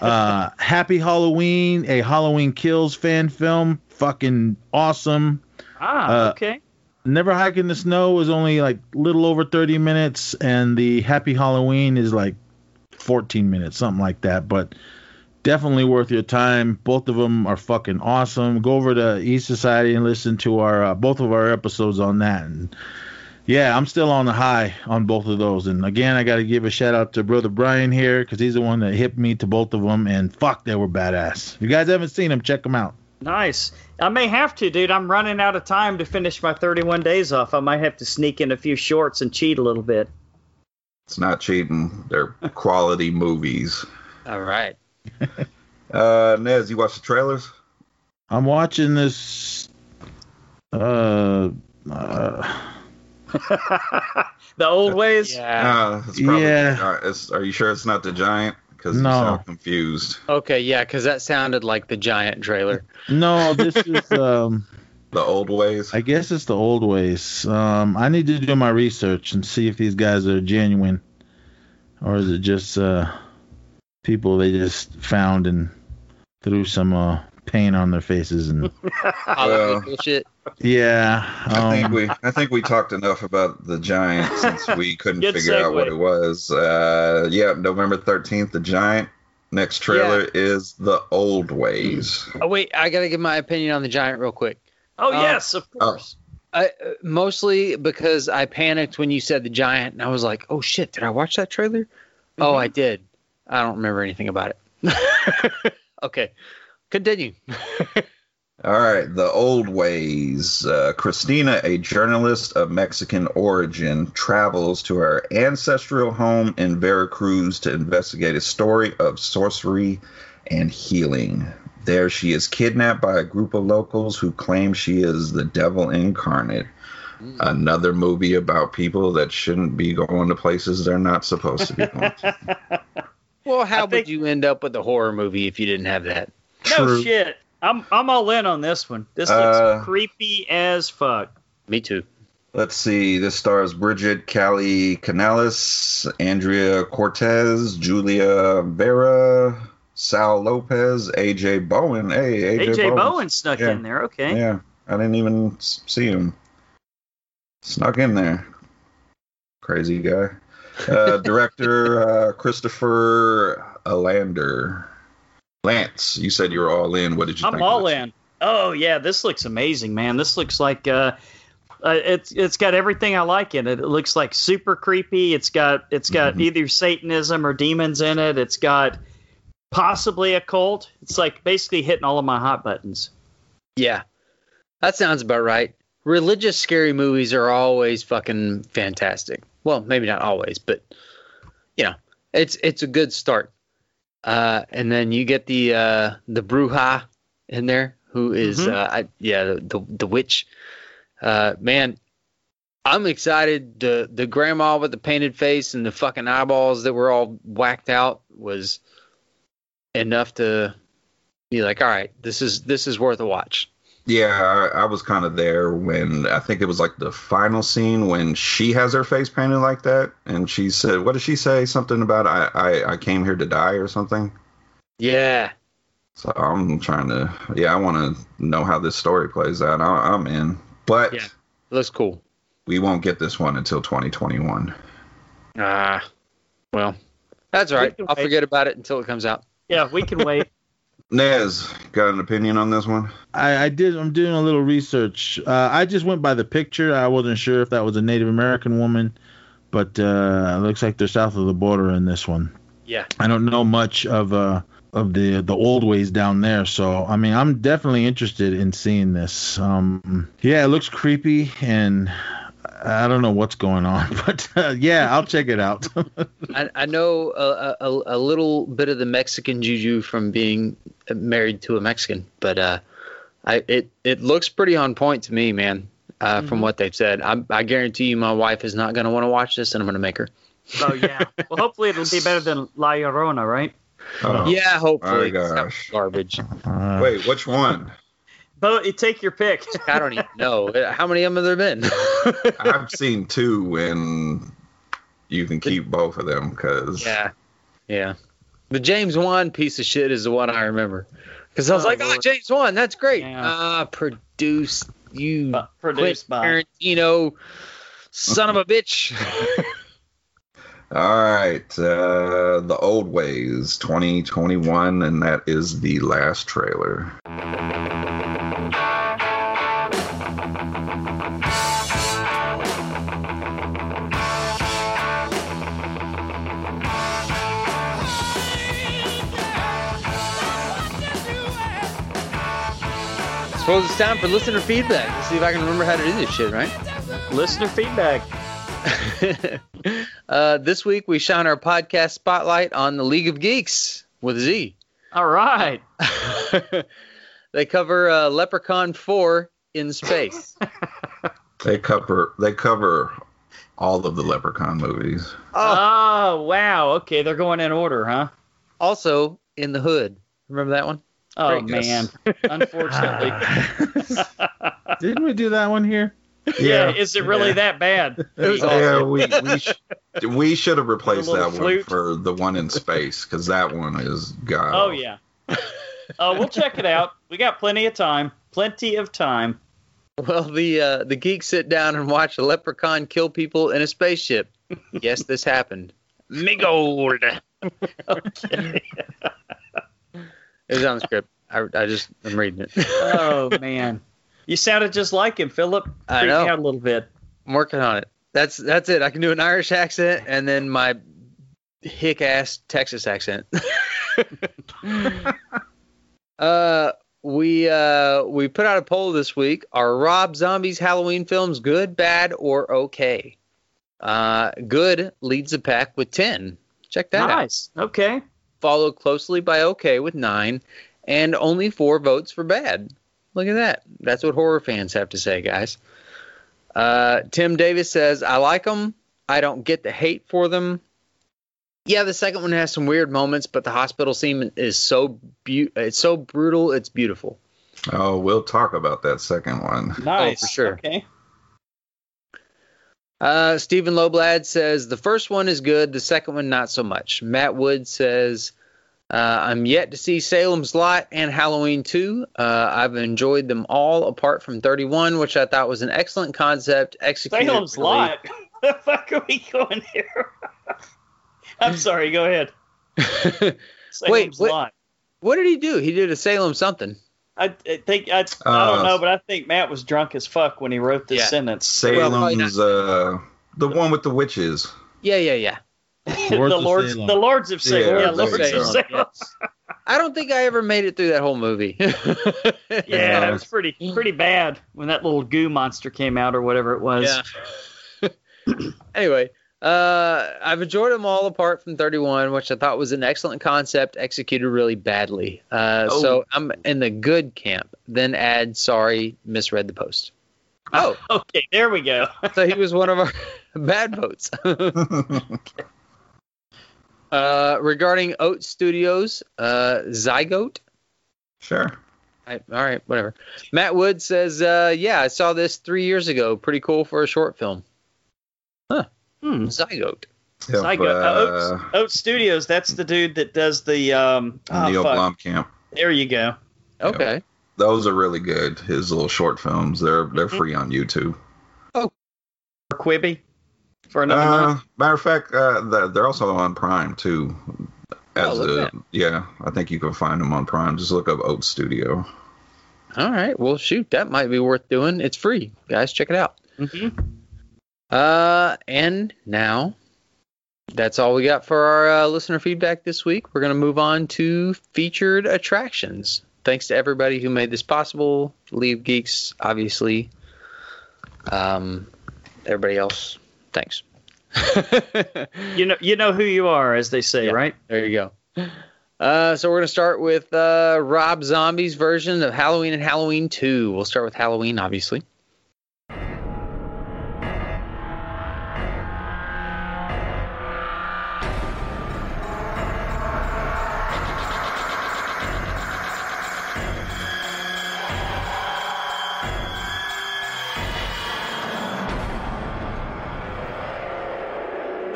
Uh, Happy Halloween, a Halloween Kills fan film, fucking awesome. Ah, Uh, okay. Never Hike in the Snow was only like little over 30 minutes, and the Happy Halloween is like 14 minutes, something like that. But definitely worth your time. Both of them are fucking awesome. Go over to East Society and listen to our uh, both of our episodes on that. And yeah, I'm still on the high on both of those. And again, I got to give a shout out to brother Brian here because he's the one that hit me to both of them. And fuck, they were badass. If you guys haven't seen them, check them out. Nice. I may have to, dude. I'm running out of time to finish my 31 days off. I might have to sneak in a few shorts and cheat a little bit. It's not cheating. They're quality movies. All right. Uh, Nez, you watch the trailers? I'm watching this. Uh, uh the old ways. Yeah. Uh, it's probably, Yeah. uh, it's, are you sure it's not the giant? Because No. you sound confused. Okay, yeah, because that sounded like the giant trailer. no, this is um. The old ways. I guess it's the old ways. Um, I need to do my research and see if these guys are genuine, or is it just uh people they just found and threw some uh paint on their faces and Halloween Uh, bullshit. Yeah. I think um, we I think we talked enough about the Giant since we couldn't Good figure out what it was. Uh, yeah, November thirteenth, the Giant. Next trailer is the Old Ways. Oh wait, I gotta give my opinion on the giant real quick. Oh Uh, yes, of course. I, uh, mostly because I panicked when you said the giant, and I was like, "Oh shit, did I watch that trailer?" Oh, I did. I don't remember anything about it. okay, continue. All right, the old ways. Uh, Christina, a journalist of Mexican origin, travels to her ancestral home in Veracruz to investigate a story of sorcery and healing. There, she is kidnapped by a group of locals who claim she is the devil incarnate. Another movie about people that shouldn't be going to places they're not supposed to be going. Well, how I think- would you end up with a horror movie if you didn't have that? no shit. I'm I'm all in on this one. This looks Uh, creepy as fuck. Me too. Let's see. This stars Brigitte Kali Canales, Andrea Cortez, Julia Vera, Sal Lopez, AJ Bowen. Hey, AJ, AJ Bowen. Bowen snuck Yeah. in there. Okay. Yeah, I didn't even see him. Snuck in there. Crazy guy. Uh, director uh, Christopher Alender. Lance, you said you were all in. What did you I'm think? of all this? in. Oh yeah, this looks amazing, man. This looks like uh, uh, it's it's got everything I like in it. It looks like super creepy. It's got it's got Mhm. either Satanism or demons in it. It's got possibly a cult. It's like basically hitting all of my hot buttons. Yeah, that sounds about right. Religious scary movies are always fucking fantastic. Well, maybe not always, but you know, it's it's a good start. Uh, and then you get the uh, the Bruja in there, who is Mhm. uh, I, yeah the, the the witch. Uh, man, I'm excited. The the grandma with the painted face and the fucking eyeballs that were all whacked out was enough to be like, all right, this is this is worth a watch. Yeah, I, I was kind of there when I think it was like the final scene when she has her face painted like that, and she said, "What did she say? Something about I I, I came here to die or something." Yeah, So I'm trying to, yeah, I want to know how this story plays out. I, I'm in, but Yeah. that's cool. we won't get this one until 2021. Ah, well, that's all right. I'll forget about it until it comes out. Yeah, we can wait. Nez, got an opinion on this one? I, I did. I'm doing a little research. Uh, I just went by the picture. I wasn't sure if that was a Native American woman, but uh, it looks like they're south of the border in this one. Yeah. I don't know much of uh of the the old ways down there, so I mean I'm definitely interested in seeing this. Um, yeah, it looks creepy, and I don't know what's going on, but uh, yeah, I'll check it out. I, I know a, a, a little bit of the Mexican juju from being married to a Mexican, but uh, I it it looks pretty on point to me, man. Uh, From what they've said, I, I guarantee you, my wife is not going to want to watch this, and I'm going to make her. Oh yeah. Well, hopefully it'll be better than La Llorona, right? Oh, yeah, hopefully. my It's gosh. garbage. Uh, Wait, which one? But you take your pick. I don't even know how many of them have there been. I've seen two, and you can keep both of them because Yeah, yeah. The James Wan piece of shit is the one I remember because I was Oh, like, "Oh, James Wan, that's great." Yeah. Ah, produced you, Uh, produced by. Quentin Tarantino, son of a bitch. All right, uh, the old ways, 2021, and that is the last trailer. Suppose it's time for listener feedback. Let's see if I can remember how to do this shit, right? Listener feedback. uh, this week we shine our podcast spotlight on the League of Geeks with Z. All right. they cover uh, Leprechaun 4 in space. They cover they cover all of the Leprechaun movies. Oh. wow. Okay, they're going in order, huh? Also, in the hood. Remember that one? Oh man. Unfortunately. Didn't we do that one here? yeah. Is it really that bad? It was Yeah, we we, sh- we should have replaced that flute. one for the one in space because that one is god. Oh yeah. Oh, we'll check it out. We got plenty of time. Plenty of time. Well, the uh, the geeks sit down and watch a leprechaun kill people in a spaceship. yes, this happened. Migold. Okay. It was on the script. I, I just I'm reading it. oh man, you sounded just like him, Philip. I know. out a little bit. I'm working on it. That's that's it. I can do an Irish accent and then my hick ass Texas accent. uh we uh we put out a poll this week. Are Rob Zombie's Halloween films good, bad, or okay? Uh good leads the pack with ten. Check that out. nice. Okay. Followed closely by okay with nine, and only four votes for bad. Look at that. That's what horror fans have to say, guys. Uh, Tim Davis says, I like them. I don't get the hate for them. Yeah, the second one has some weird moments, but the hospital scene is so bu- it's so brutal, it's beautiful. Oh, we'll talk about that second one. Nice. for sure. Okay. Uh, Steven Lowblad says the first one is good, the second one not so much. Matt Wood says uh, I'm yet to see Salem's Lot and Halloween 2. Uh, I've enjoyed them all apart from 31, which I thought was an excellent concept. Executed Salem's really- Lot. the fuck are we going here? I'm sorry. Go ahead. Salem's what- Lot. what did he do? He did a Salem something. I, I think I, I Uh, don't know, but I think Matt was drunk as fuck when he wrote this Yeah. sentence. Salem's uh, the one with the witches. Yeah, yeah, yeah. the Lords of lords, Salem. the lords of Salem. Yeah, Yeah, Lords lords of of Salem. Salem. I don't think I ever made it through that whole movie. Yeah, it was pretty pretty bad when that little goo monster came out or whatever it was. Yeah. anyway, uh, I've enjoyed them all apart from 31, which I thought was an excellent concept, executed really badly. Uh, Oh. So I'm in the good camp. Then add, sorry, misread the post. Oh, Okay, there we go. so he was one of our bad votes. uh, regarding Oats Studios, uh, Zygote. sure. I, all right, whatever. Matt Wood says, uh, yeah, I saw this three years ago. Pretty cool for a short film. Hmm. Zygote. Yep, Zygote. Uh, uh, Oats, Oats Studios. That's the dude that does the. Um, oh, Neil fuck. Blomkamp. There you go. Okay. Those are really good. His little short films. They're they're Mhm. free on YouTube. Or Quibi for another Uh, month. matter of fact, uh, they're they're also on Prime too. As Oh, a, yeah, I think you can find them on Prime. Just look up Oat Studio. All right. Well, shoot, that might be worth doing. It's free, guys. Check it out. hmm Uh, and now that's all we got for our uh, listener feedback this week. We're gonna move on to featured attractions. Thanks to everybody who made this possible. Leave Geeks, obviously. Um, everybody else, thanks. You know, you know who you are, as they say, Yeah. right? There you go. Uh, so we're gonna start with uh, Rob Zombie's version of Halloween and Halloween 2. We'll start with Halloween, obviously.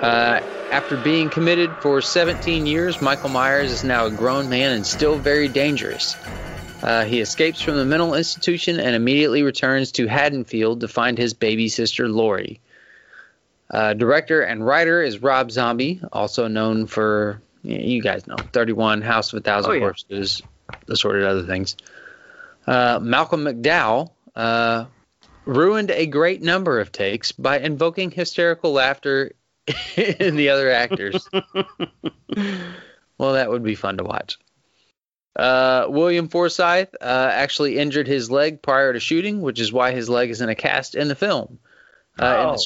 Uh, after being committed for 17 years, Michael Myers is now a grown man and still very dangerous. Uh, he escapes from the mental institution and immediately returns to Haddonfield to find his baby sister Laurie. Uh, director and writer is Rob Zombie, also known for you guys know 31, House of a Thousand Oh, yeah. Corpses, assorted other things. Uh, Malcolm McDowell uh, ruined a great number of takes by invoking hysterical laughter in the other actors. well, that would be fun to watch. Uh, William Forsythe uh, actually injured his leg prior to shooting, which is why his leg is in a cast in the film. Uh, in, Oh. the,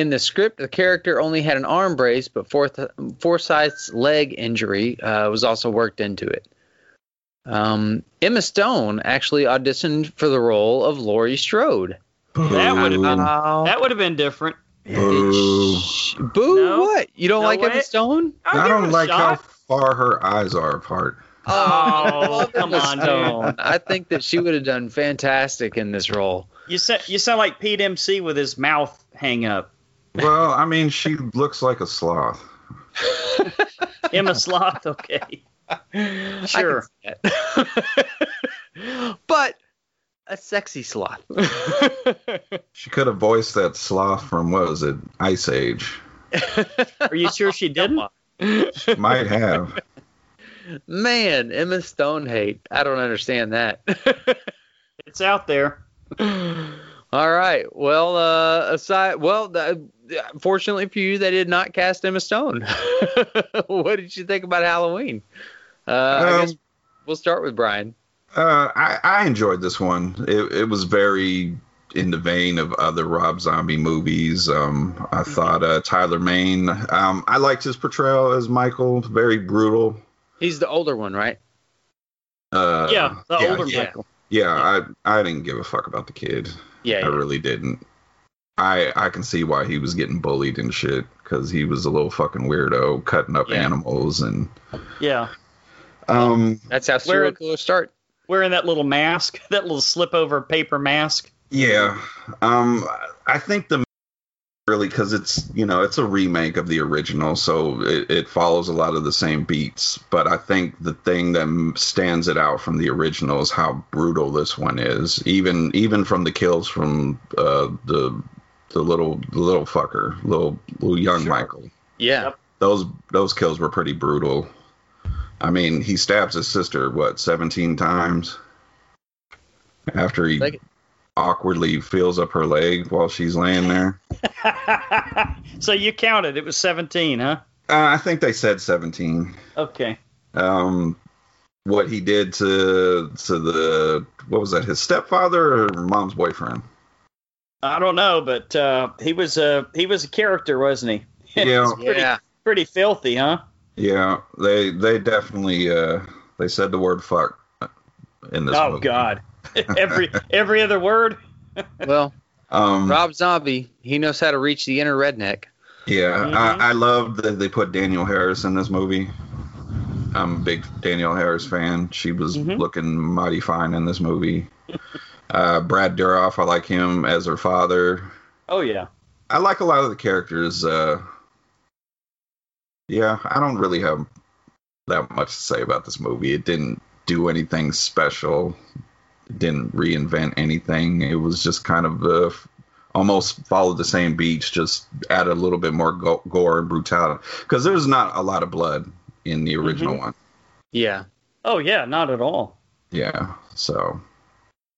in the script, the character only had an arm brace, but Forth- Forsythe's leg injury uh, was also worked into it. Um, Emma Stone actually auditioned for the role of Laurie Strode. That would have been Oh. that would have been different. Boo. Boo! No. What? You don't No like Emma way. Stone? I'll I don't a like how far her eyes are apart. Oh, I come Emma on. Stone. I think that she would have done fantastic in this role. You sound you sound like Pete MC with his mouth hang up. Well, I mean, she looks like a sloth. Emma Sloth, okay. Sure. but a sexy sloth. She could have voiced that sloth from what was it, Ice Age. Are you sure she didn't? She might have. Man, Emma Stone hate. I don't understand that. It's out there. All right. Well, uh, aside, well, the, fortunately for you, they did not cast Emma Stone. what did you think about Halloween? Uh, I guess Um, we'll start with Brian. Uh, I, I enjoyed this one. It, it was very in the vein of other Rob Zombie movies. Um, I thought uh, Tyler Mane. Um, I liked his portrayal as Michael. Very brutal. He's the older one, right? Uh, yeah, the yeah, older yeah, Michael. Yeah, I I didn't give a fuck about the kid. Yeah. I yeah. really didn't. I I can see why he was getting bullied and shit because he was a little fucking weirdo cutting up Yeah. animals and Yeah. um That's how serial killers start. Wearing that little mask, that little slip over paper mask. Yeah. Um I think the really because it's you know it's a remake of the original so it, it follows a lot of the same beats but i think the thing that stands it out from the original is how brutal this one is even even from the kills from uh the the little the little fucker little little young Sure. michael Yeah. Those those kills were pretty brutal i mean he stabs his sister what 17 times after he Like- awkwardly feels up her leg while she's laying there so you counted. It was 17, huh? Uh, I think they said 17. Okay. Um, what he did to to the what was that? His stepfather or mom's boyfriend? I don't know, but uh, he was a he was a character, wasn't he? Yeah. Pretty, Yeah. pretty filthy, huh? Yeah, they they definitely uh they said the word fuck in this oh movie. God. every every other word. Well, Um, Rob Zombie, he knows how to reach the inner redneck. yeah, Mhm. I, I love that they put Danielle Harris in this movie. I'm a big Danielle Harris fan. She was Mhm. looking mighty fine in this movie. uh, Brad Dourif, I like him as her father. Oh yeah. I like a lot of the characters. Uh, yeah, I don't really have that much to say about this movie. It didn't do anything special. It didn't reinvent anything. It was just kind of uh, almost followed the same beats, just added a little bit more go- gore and brutality. Because there's not a lot of blood in the original one. Yeah. Oh yeah. Not at all. Yeah, so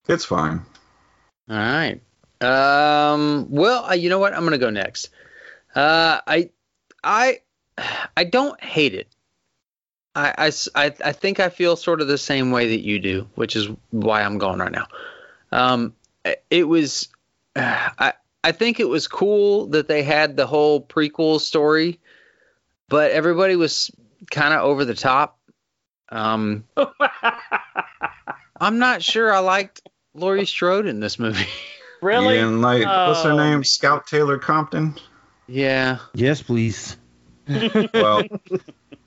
it's fine. All right. Um. Well, you know what? I'm gonna go next. Uh, I, I, I don't hate it. I, I, I think I feel sort of the same way that you do, which is why I'm going right now. Um, it was, I, I think it was cool that they had the whole prequel story, but everybody was kind of over the top. Um, I'm not sure I liked Laurie Strode in this movie. really? You didn't like what's her Oh, name? Scout Taylor Compton. yeah. Yes, please. Well,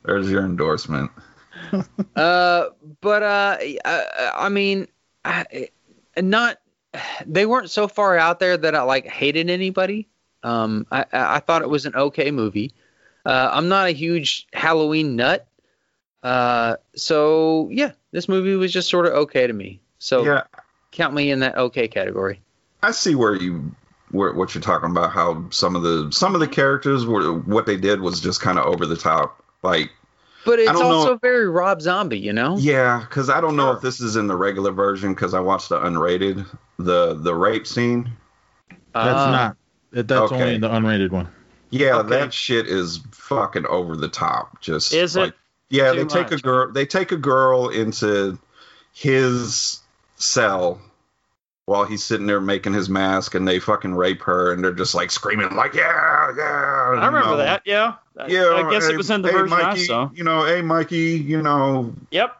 there's your endorsement. Uh, but uh, I, I mean, I, not they weren't so far out there that I like hated anybody. Um, I, I I thought it was an okay movie. Uh, I'm not a huge Halloween nut. Uh, so yeah, this movie was just sort of okay to me. So Yeah, count me in that okay category. I see where you what you're talking about. How some of the some of the characters were what they did was just kind of over the top. Like But it's don't know- also very Rob Zombie, you know? yeah, because I don't know if this is in the regular version because I watched the unrated the the rape scene. That's Uh, not. That's okay. only the unrated one. Yeah, Okay. that shit is fucking over the top. Just Is it like, Yeah, too they take a girl. They take a girl into his cell while he's sitting there making his mask, and they fucking rape her, and they're just like screaming like, "Yeah, yeah!" I remember that. Yeah. Yeah, I guess hey, it was in the hey, version I saw. You know, hey Mikey, you know, Yep.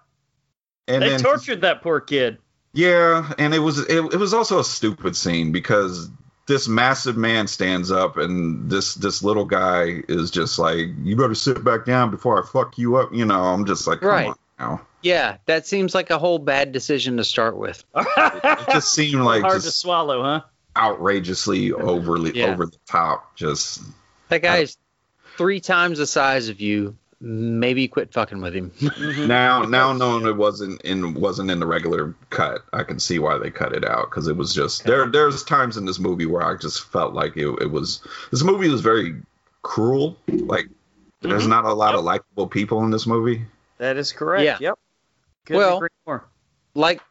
and they then tortured that poor kid. yeah, and it was it, it was also a stupid scene because this massive man stands up and this this little guy is just like, "You better sit back down before I fuck you up." You know, I'm just like, come Right. on now. Yeah, that seems like a whole bad decision to start with. It just seemed like hard to swallow, huh? outrageously overly Yeah. over the top. Just That guy is three times the size of you. maybe quit fucking with him. Now, now knowing it wasn't in wasn't in the regular cut, I can see why they cut it out because it was just there. There's times in this movie where I just felt like it, it was this movie was very cruel. Like there's Mhm. not a lot Yep. of likable people in this movie. That is correct. Yeah. Yep. Couldn't Well- more. like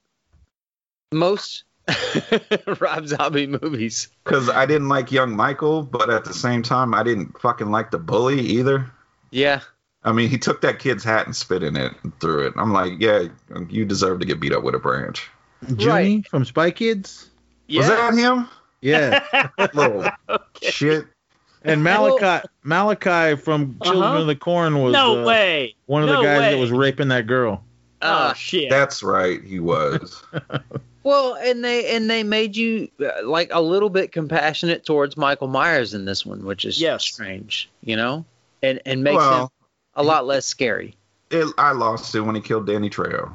most Rob Zombie movies. Because I didn't like young Michael, but at the same time, I didn't fucking like the bully either. Yeah. I mean, he took that kid's hat and spit in it and threw it. I'm like, yeah, you deserve to get beat up with a branch. Juni Right. from Spy Kids. Yeah. Was that on him? Yeah. Little Okay. shit. And Malachi Malachi from Children Uh-huh. of the Corn was No uh, way. one of the guys way. that was raping that girl. Oh Uh, shit. That's right, he was. well, and they and they made you uh, like a little bit compassionate towards Michael Myers in this one, which is Yes. strange, you know, and and makes him a lot less scary. it, I lost it when he killed Danny Trejo.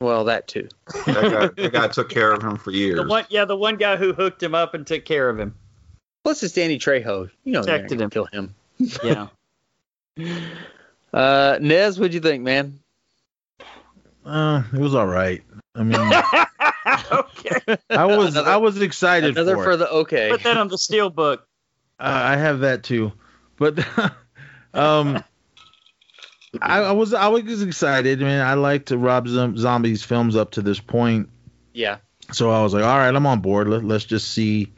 Well, that too. That guy, that guy took care of him for years. the one, yeah, the one guy who hooked him up and took care of him. Plus, it's Danny Trejo. You know, you're Protected gonna him. kill him. Yeah. Uh, Nez, what'd you think, man? Uh, it was all right. I mean, okay. I was Another- I was excited Another for, for it. the okay. Put that on the steel book. Uh, I have that too, but um, I, I was I was excited. I mean, I liked Rob Zom- Zombie's films up to this point, yeah. so I was like, all right, I'm on board. Let, let's just see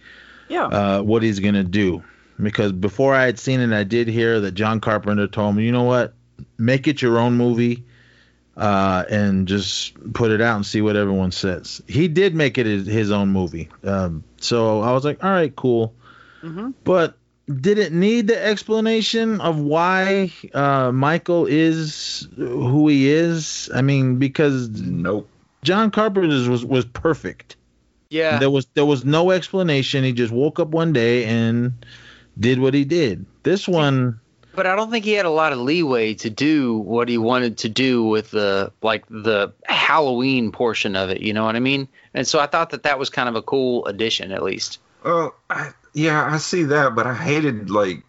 Yeah. uh, what he's gonna do. Because before I had seen it, I did hear that John Carpenter told me, you know what, make it your own movie, uh, and just put it out and see what everyone says. He did make it his, his own movie, um, so I was like, all right, cool. hmm But did it need the explanation of why uh, Michael is who he is? I mean, because Nope. John Carpenter's was was perfect. Yeah. There was there was no explanation. He just woke up one day and did what he did. This one, But I don't think he had a lot of leeway to do what he wanted to do with the like the Halloween portion of it. You know what I mean? And so I thought that that was kind of a cool addition, at least. Well, I, yeah, I see that, but I hated like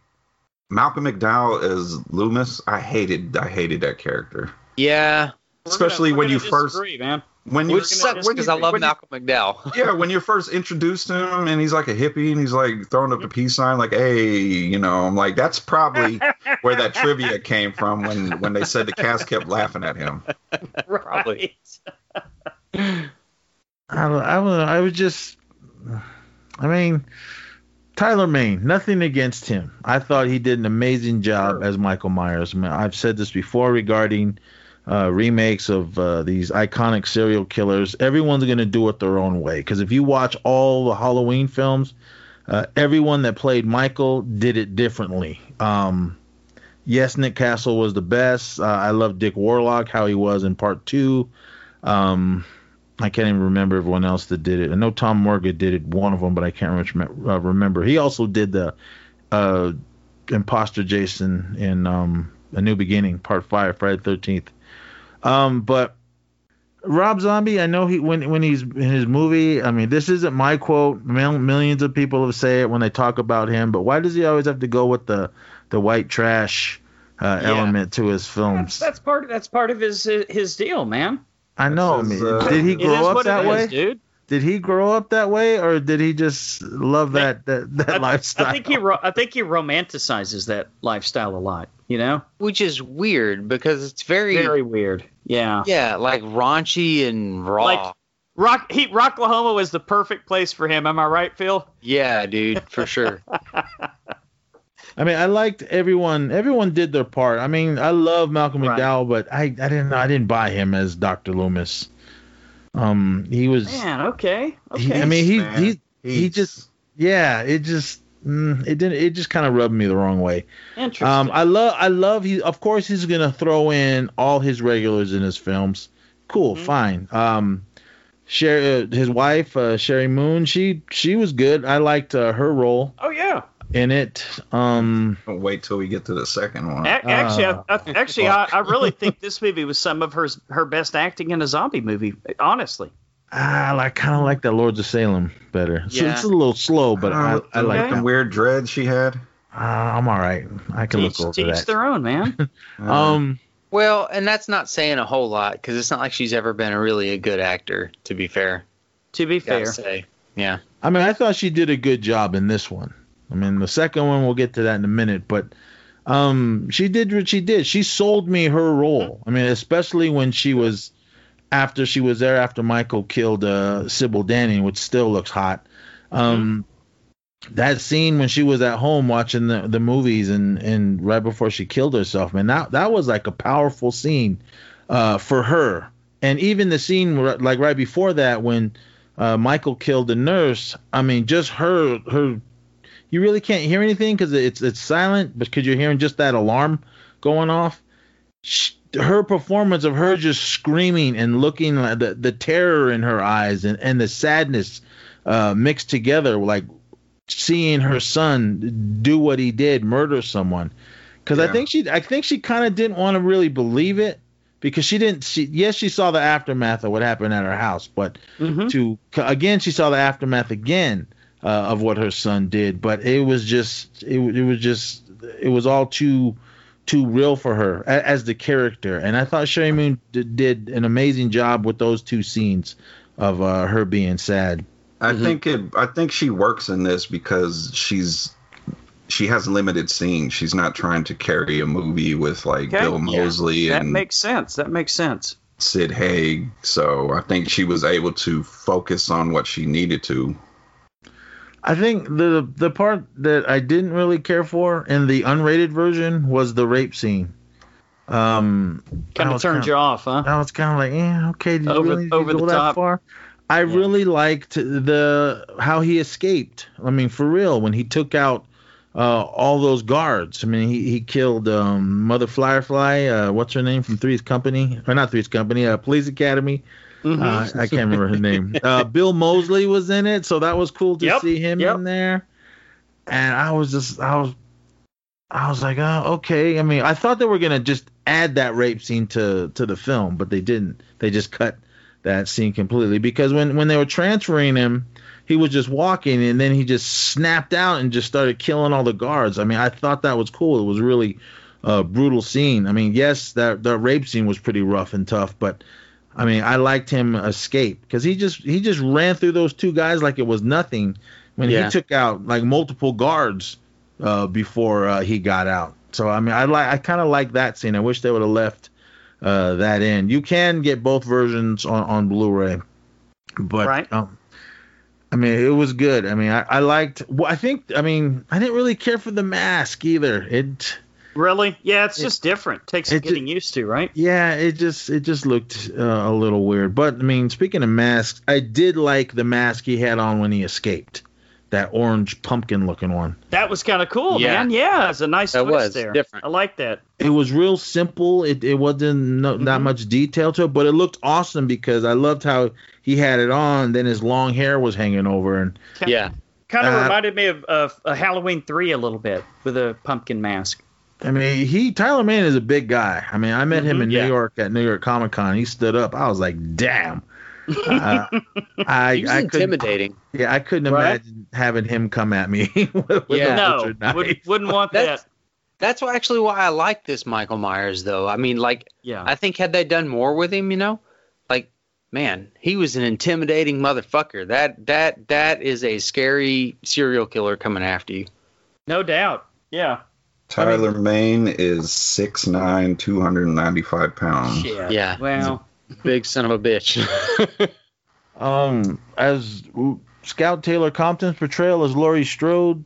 Malcolm McDowell as Loomis. I hated, I hated that character, Yeah, especially when you first, disagree, man. When you which sucks because I love when you- McDowell. yeah, when you first introduced him and he's like a hippie and he's like throwing up the peace sign, like, hey, you know, I'm like, that's probably where that trivia came from when when they said the cast kept laughing at him. Probably. I don't- I was I was just, I mean, Tyler Mane. Nothing against him. I thought he did an amazing job Sure. as Michael Myers. I mean, I've said this before regarding uh, remakes of uh, these iconic serial killers. Everyone's going to do it their own way. Because if you watch all the Halloween films, uh, everyone that played Michael did it differently. Um, yes, Nick Castle was the best. Uh, I love Dick Warlock, how he was in part two. Um, I can't even remember everyone else that did it. I know Tom Morga did it, one of them, but I can't uh, remember. He also did the uh, imposter Jason in um, A New Beginning, Part Five, Friday Thirteenth. Um, but Rob Zombie, I know he when when he's in his movie. I mean, this isn't my quote. Mil- millions of people have say it when they talk about him. But why does he always have to go with the the white trash uh, Yeah. element to his films? that's part. That's part of his his deal, man. I know. I mean, uh, did he grow up that way? is, dude. Did he grow up that way, or did he just love that that, that I, lifestyle? I think he. Ro- I think he romanticizes that lifestyle a lot. You know, Which is weird because it's very, very weird. Yeah. yeah, like raunchy and raw. Like- Rock. He. Rocklahoma was the perfect place for him. Am I right, Phil? yeah, dude, for sure. I mean, I liked everyone. Everyone did their part. I mean, I love Malcolm Right. McDowell, but I, I didn't I didn't buy him as Doctor Loomis. Um, he was. Man. Okay. Okay. He, I mean, he Man, he he he's- just yeah. It just mm, it didn't. It just kind of rubbed me the wrong way. Interesting. Um, I love, I love. He, of course, he's gonna throw in all his regulars in his films. Cool, Mhm. fine. Um, Sher- uh, his wife, uh, Sheri Moon, she she was good. I liked uh, her role oh yeah. in it. Um, Don't wait till we get to the second one. A- Actually, Uh, I, I, actually, I, I really think this movie was some of her her best acting in a zombie movie. Honestly. I like kind of like that Lords of Salem better. So Yeah. it's a little slow, but I, Uh, I like okay. the weird dread she had. Uh, I'm all right. I can Teach, look over teach that. their own, man. Um, Well, and that's not saying a whole lot because it's not like she's ever been a really a good actor. To be fair, to be fair, say, yeah. I mean, I thought she did a good job in this one. I mean, the second one we'll get to that in a minute, but um, she did what she did. She sold me her role. I mean, especially when she was after she was there after Michael killed uh, Sybil Danning, which still looks hot. Um, that scene when she was at home watching the, the movies and, and right before she killed herself, man, that that was like a powerful scene uh, for her. And even the scene like right before that when uh, Michael killed the nurse, I mean, just her her you really can't hear anything because it's it's silent, but because you're hearing just that alarm going off. Sh her performance of her just screaming and looking like the the terror in her eyes and and the sadness uh, mixed together, like seeing her son do what he did, murder someone. Because I think she I think she kind of didn't want to really believe it because she didn't. She yes, she saw the aftermath of what happened at her house, but Mhm. to again she saw the aftermath again uh, of what her son did but it was just it, it was just it was all too too real for her a, as the character and i thought Sheri Moon d- did an amazing job with those two scenes of uh, her being sad I Mhm. think it. I think she works in this because she's she has limited scenes. She's not trying to carry a movie with like Okay, Bill yeah. Mosley that and makes sense. That makes sense. Sid Haig. So I think she was able to focus on what she needed to. I think the the part that i didn't really care for in the unrated version was the rape scene um Kind of turned kinda- you off, huh? I was kind of like, yeah, okay, did you really over go that top. far? I Yeah. really liked the how he escaped. I mean, for real, when he took out uh, all those guards. I mean, he, he killed um, Mother Firefly. Uh, what's her name from Three's Company? Or not Three's Company? Uh, Police Academy. Mhm. Uh, I can't remember her name. Uh, Bill Moseley was in it, so that was cool to Yep, see him yep. in there. And I was just, I was, I was like, oh, okay. I mean, I thought they were gonna just add that rape scene to to the film, but they didn't. They just cut that scene completely because when when they were transferring him, he was just walking and then he just snapped out and just started killing all the guards. I mean, I thought that was cool. It was really a brutal scene. I mean, yes, that that rape scene was pretty rough and tough, but I mean, I liked him escape because he just he just ran through those two guys like it was nothing when Yeah. he took out like multiple guards uh, before uh, he got out. So I mean, I like I kind of like that scene. I wish they would have left uh, that in. You can get both versions on on Blu-ray, but Right. um, I mean, it was good. I mean, I, I liked. Well, I think. I mean, I didn't really care for the mask either. It. Really? Yeah, it's It- just different. Takes it ju- getting used to, right? Yeah, it just it just looked uh, a little weird. But I mean, speaking of masks, I did like the mask he had on when he escaped. That orange pumpkin looking one. That was kind of cool, Yeah. man. Yeah, it's a nice That twist was there. different. I like that. It was real simple. It it wasn't no, not Mhm. much detail to it, but it looked awesome because I loved how he had it on. Then his long hair was hanging over, and Yeah. Kind of Uh, reminded me of, of a Halloween three a little bit with a pumpkin mask. I mean, he Tyler Mane is a big guy. I mean, I met him Mhm, in yeah. New York at New York Comic Con. He stood up. I was like, damn. Uh, I He I intimidating. yeah I couldn't Right? imagine having him come at me with Yeah. a no, knife. would, wouldn't want that. that's why, actually why I like this Michael Myers though. I mean, like Yeah. I think had they done more with him, you know, like man, he was an intimidating motherfucker. That that that is a scary serial killer coming after you. no doubt. Yeah. Tyler Mane is 6'9", 295 pounds. Shit. Yeah. Well, Big son of a bitch. Um, as Scout Taylor Compton's portrayal as Laurie Strode,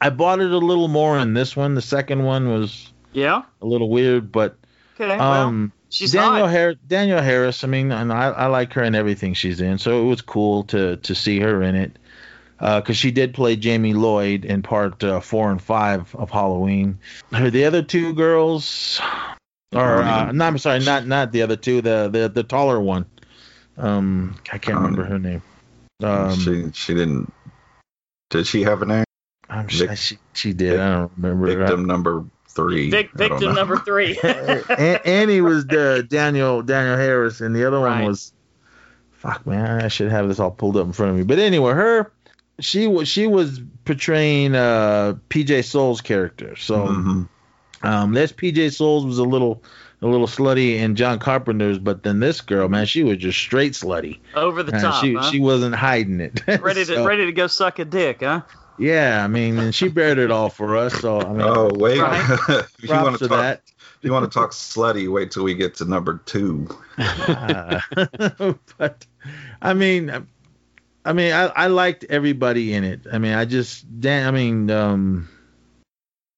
I bought it a little more in this one. The second one was yeah. a little weird, but Okay. well, um, she's Daniel hot. Har- Danielle Harris. I mean, and I, I like her in everything she's in, so it was cool to to see her in it. Because she did play Jamie Lloyd in part uh, four and five of Halloween. The other two girls, or uh, no, I'm sorry, not not the other two, the the the taller one. Um, I can't Um, remember her name. Um, she she didn't. Did she have a name? I'm Vic- she she did. I don't remember. Victim number three. Vic, victim number three. Annie was the Danielle Danielle Harris, and the other one was fuck man. I should have this all pulled up in front of me. But anyway, her she was she was portraying uh PJ Soles character. So Mhm. um this PJ Soles was a little a little slutty in John Carpenter's, but then this girl, man, she was just straight slutty. Over the And top, she huh? she wasn't hiding it. ready to So, ready to go suck a dick, huh? Yeah, I mean, and she bared it all for us. So I mean, Oh wait, Right. you want to to talk, that. you want to talk slutty, wait till we get to number two. Uh, but I mean, I mean, I, I liked everybody in it. I mean, I just, Dan, I mean, um,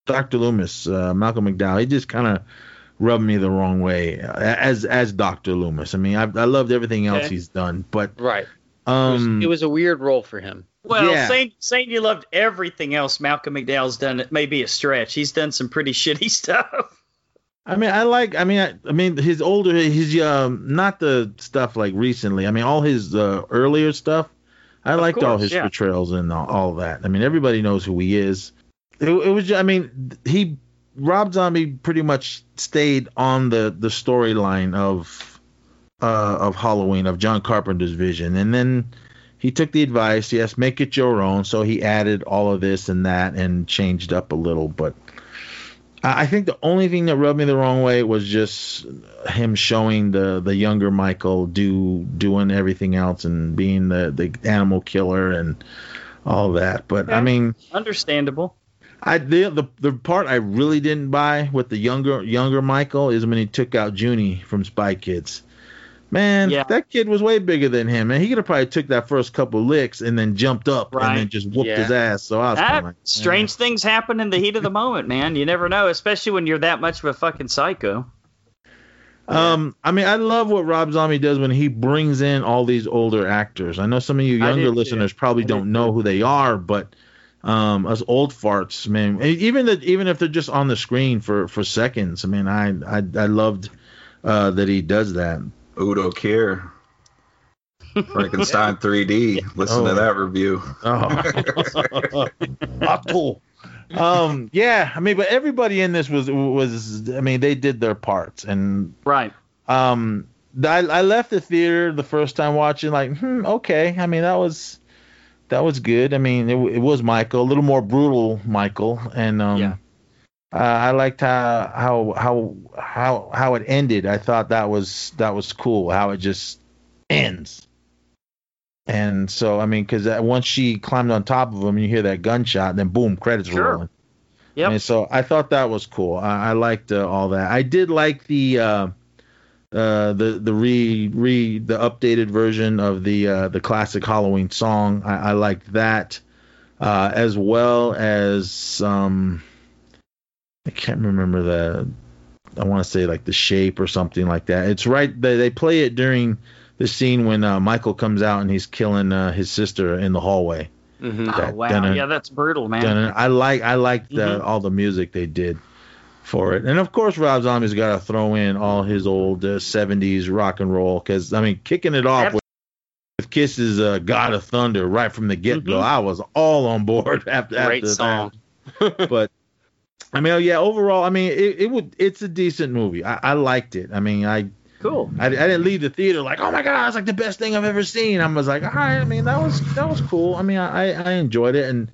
Dr. Loomis, uh, Malcolm McDowell, he just kind of rubbed me the wrong way uh, as as Dr. Loomis. I mean, I, I loved everything else Okay. he's done, but Right. It was, um, it was a weird role for him. Well, Yeah. saying saying you loved everything else Malcolm McDowell's done it may be a stretch. He's done some pretty shitty stuff. I mean, I like. I mean, I, I mean, his older, his um, not the stuff like recently. I mean, all his uh, earlier stuff. I liked all his yeah. portrayals and all, all that. I mean, everybody knows who he is. It, it was. ju- I mean, he Rob Zombie pretty much stayed on the the storyline of uh, of Halloween of John Carpenter's vision, and then he took the advice. Yes, make it your own. So he added all of this and that and changed up a little, but. I think the only thing that rubbed me the wrong way was just him showing the the younger Michael do doing everything else and being the the animal killer and all that. But I mean, Understandable. I the, the the part I really didn't buy with the younger younger Michael is when he took out Juni from Spy Kids. Man, Yeah. that kid was way bigger than him, and he could have probably took that first couple licks and then jumped up Right. and then just whooped Yeah. his ass. So I was That like, strange things happen in the heat of the moment, man. You never know, especially when you're that much of a fucking psycho. Um, I mean, I love what Rob Zombie does when he brings in all these older actors. I know some of you younger listeners probably don't know who they are, but um, us old farts, man, even that even if they're just on the screen for for seconds, I mean, I I, I loved uh, that he does that. Udo Kier. Frankenstein 3D. Listen Oh. to that review. Oh, Ah, cool. Um, yeah, I mean, but everybody in this was was, I mean, they did their parts, and Right. um I, I left the theater the first time watching like hmm, okay i mean that was that was good i mean it, it was michael a little more brutal michael and um Yeah. Uh, i liked how how how how how it ended i thought that was that was cool how it just ends and so i mean because once she climbed on top of him you hear that gunshot and then boom credits Sure. rolling Yep. and so I thought that was cool. I, I liked uh, all that. I did like the uh, uh, the the re re the updated version of the uh, the classic Halloween song. I, I liked that uh, as well as um, I can't remember the I want to say like the shape or something like that. It's right they they play it during the scene when uh, Michael comes out and he's killing uh, his sister in the hallway. hmm Oh, wow. dun- yeah, that's brutal, man. done. I like I like the Mhm. all the music they did for it, and of course Rob Zombie's got to throw in all his old uh, '70s rock and roll because I mean kicking it off Ab- with, with Kiss's uh, "God of Thunder" right from the get go, Mhm. I was all on board after Great after song. that. But I mean, yeah, overall, I mean, it, it would it's a decent movie. I, I liked it. I mean, I Cool. I, I didn't leave the theater like, oh my god, it's like the best thing I've ever seen. I was like, all right, I mean, that was that was cool. I mean, I I enjoyed it, and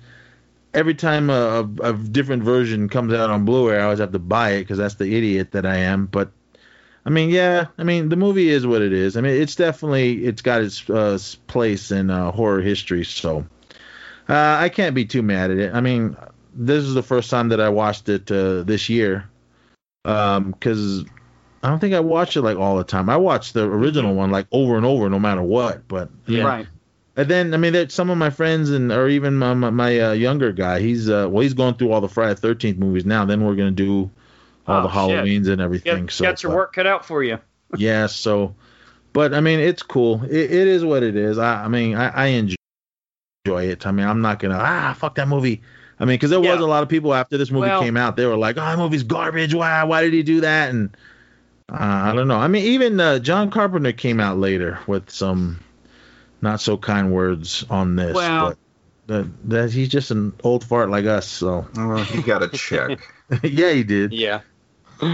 every time a, a, a different version comes out on Blu-ray, I always have to buy it because that's the idiot that I am. But I mean, yeah, I mean, the movie is what it is. I mean, it's definitely it's got its uh, place in uh, horror history, so uh, I can't be too mad at it. I mean, this is the first time that I watched it uh, this year, because I don't think I watch it like all the time. I watch the original one like over and over, no matter what. But Yeah. Right. and then I mean, there's some of my friends and or even my my, my uh, younger guy. He's uh, well, he's going through all the Friday Thirteenth movies now. Then we're gonna do all Oh, the shit. Halloweens and everything. got, so got your but- work cut out for you. yeah. So, but I mean, it's cool. It, it is what it is. I, I mean, I, I enjoy it. I mean, I'm not gonna ah fuck that movie. I mean, because there Yeah. was a lot of people after this movie Well- came out, they were like, "Oh, that movie's garbage. Why? Why did he do that?" And uh, I don't know. I mean, even uh, John Carpenter came out later with some not so kind words on this. Well- but that, that he's just an old fart like us. So Well, you got to check. yeah, he did. Yeah.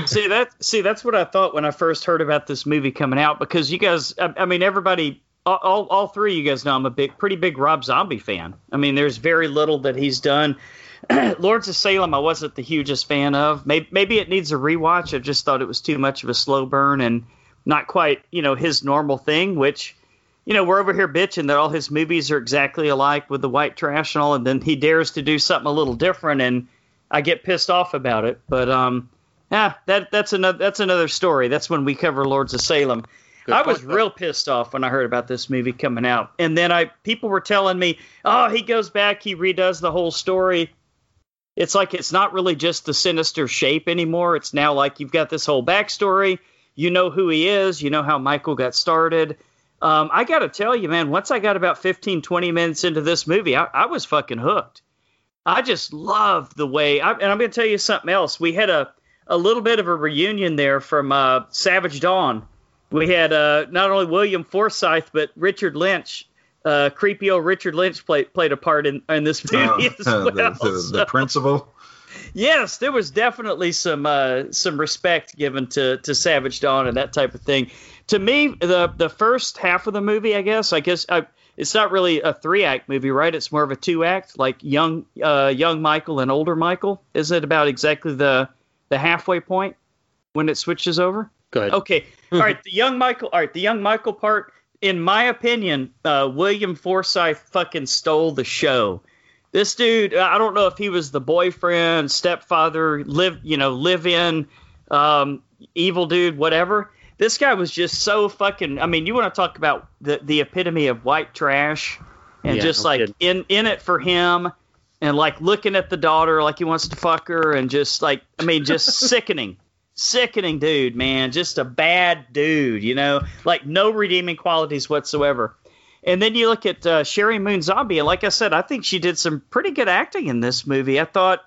see that see that's what I thought when I first heard about this movie coming out because you guys I, I mean everybody all, all, all three you guys know I'm a big, pretty big Rob Zombie fan. I mean, there's very little that he's done. Lords of Salem, I wasn't the hugest fan of. Maybe, maybe it needs a rewatch. I just thought it was too much of a slow burn and not quite, you know, his normal thing. Which, you know, we're over here bitching that all his movies are exactly alike with the white trash and all, and then he dares to do something a little different, and I get pissed off about it. But um, yeah, that that's another that's another story. That's when we cover Lords of Salem. Good I was though. real pissed off when I heard about this movie coming out, and then I people were telling me, "Oh, he goes back, he redoes the whole story." It's like it's not really just the sinister shape anymore. It's now like you've got this whole backstory. You know who he is. You know how Michael got started. Um, I got to tell you, man, once I got about 15, 20 minutes into this movie, I, I was fucking hooked. I just loved the way, I, and I'm going to tell you something else. We had a, a little bit of a reunion there from uh, Savage Dawn. We had uh, not only William Forsythe, but Richard Lynch. Uh, creepy old Richard Lynch played played a part in, in this movie as well. Uh, the, the, So- the principal. yes, there was definitely some uh, some respect given to to Savage Dawn and that type of thing. To me, the the first half of the movie, I guess, I guess I, it's not really a three act movie, right? It's more of a two act, like young uh, young Michael and older Michael. Isn't it about exactly the the halfway point when it switches over? Go ahead. Okay. All right. The young Michael. All right. The young Michael part. In my opinion, uh, William Forsythe fucking stole the show. This dude, I don't know if he was the boyfriend, stepfather, live, you know, live in, um, evil dude, whatever. This guy was just so fucking. I mean, you want to talk about the the epitome of white trash, and Yeah, just no like kidding. in in it for him, and like looking at the daughter like he wants to fuck her, and just like I mean, just sickening sickening dude, man. Just a bad dude, you know, like no redeeming qualities whatsoever. And then you look at uh, Sheri Moon Zombie, and like I said, I think she did some pretty good acting in this movie. I thought,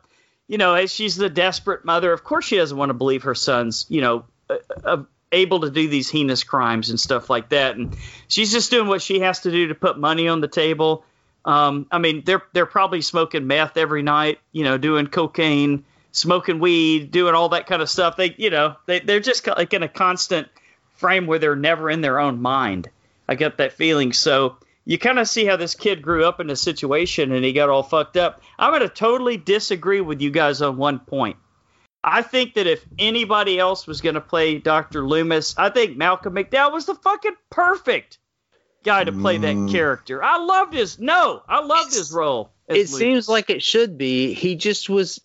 you know, as she's the desperate mother, of course she doesn't want to believe her son's, you know, uh, uh, able to do these heinous crimes and stuff like that. And she's just doing what she has to do to put money on the table. Um, I mean, they're they're probably smoking meth every night, you know, doing cocaine, smoking weed, doing all that kind of stuff. They, you know, they they're just like in a constant frame where they're never in their own mind. I get that feeling. So you kind of see how this kid grew up in a situation and he got all fucked up. I'm going to totally disagree with you guys on one point. I think that if anybody else was going to play Dr. Loomis, I think Malcolm McDowell was the fucking perfect guy to play that Mm. character. I loved his no, I loved his role. It Loomis. seems like it should be. He just was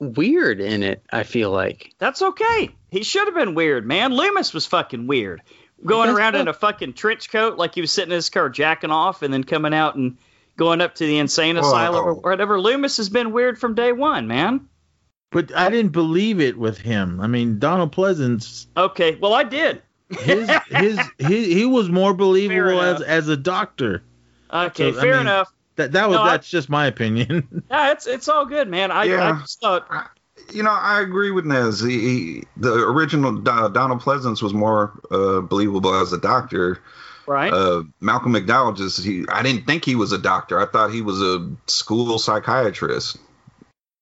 weird in it. I feel like. That's okay. He should have been weird, man. Loomis was fucking weird. Going around in a fucking trench coat like he was sitting in his car jacking off and then coming out and going up to the insane Whoa. asylum or whatever. Loomis has been weird from day one, man. But I didn't believe it with him. I mean, Donald Pleasence, Okay, well I did. his his he, he was more believable as as a doctor. Okay, So, I fair mean- enough. That that was No, I- that's just my opinion. Yeah, it's it's all good, man. I, I just thought You know, I agree with Nez. He, he, the original Do- Donald Pleasence was more uh, believable as a doctor. right. Uh, Malcolm McDowell just he, I didn't think he was a doctor. I thought he was a school psychiatrist.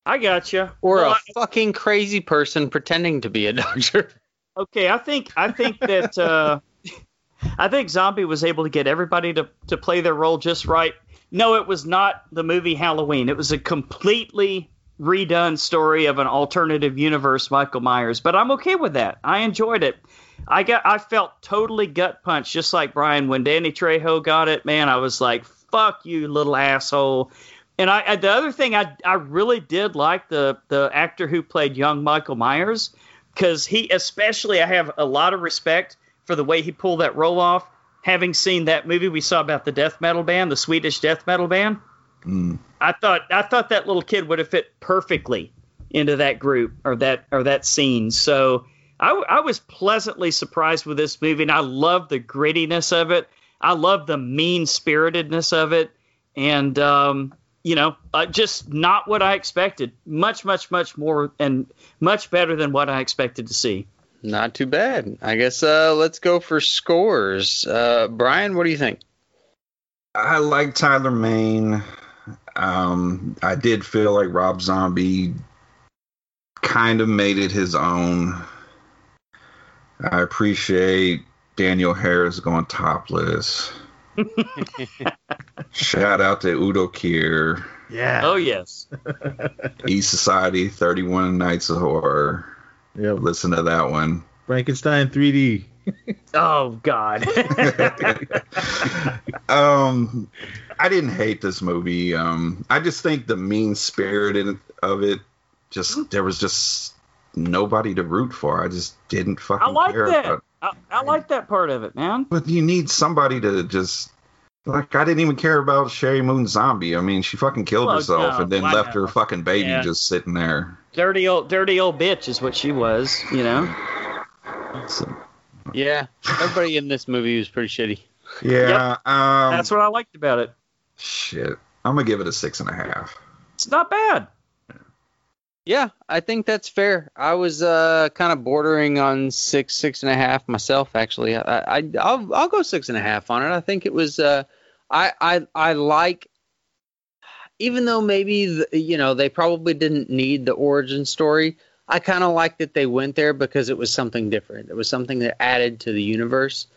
I got you. Or Well, a fucking crazy person pretending to be a doctor. Okay, I think I think that uh, I think Zombie was able to get everybody to to play their role just right. No, it was not the movie Halloween. It was a completely redone story of an alternative universe Michael Myers. But I'm okay with that. I enjoyed it. I got I felt totally gut punched, just like Brian when Danny Trejo got it. Man, I was like, "Fuck you, little asshole." And I, the other thing I I really did like the the actor who played young Michael Myers because he especially I have a lot of respect for the way he pulled that role off. Having seen that movie we saw about the death metal band, the Swedish death metal band, Mm. I thought I thought that little kid would have fit perfectly into that group or that or that scene. So I was pleasantly surprised with this movie, and I love the grittiness of it. I love the mean spiritedness of it, and um, you know, uh, just not what I expected. Much, much, much more and much better than what I expected to see. Not too bad. I guess uh, let's go for scores. Uh, Brian, what do you think? I like Tyler Mane. Um, I did feel like Rob Zombie kind of made it his own. I appreciate Danielle Harris going topless. Shout out to Udo Kier, Yeah. Oh yes. East Society, 31 Nights of Horror. Yep. Listen to that one. Frankenstein 3D. Oh God. um, I didn't hate this movie. Um, I just think the mean spirit of it, just there was just nobody to root for. I just didn't fucking I like care that. about. I, I like that part of it, man. But you need somebody to just like I didn't even care about Sheri Moon Zombie. I mean, she fucking killed Well, herself no, and then left know. her fucking baby Yeah. just sitting there. Dirty old, dirty old bitch is what she was. You know. So, Yeah, everybody in this movie was pretty shitty. yeah. Um, That's what I liked about it. shit. I'm gonna give it a six and a half. It's not bad. Yeah, I think that's fair. I was uh, kind of bordering on six, six and a half myself. Actually, I, I I'll I'll go six and a half on it. I think it was. Uh, I I I like, even though maybe the, you know they probably didn't need the origin story. I kind of like that they went there because it was something different. It was something that added to the universe,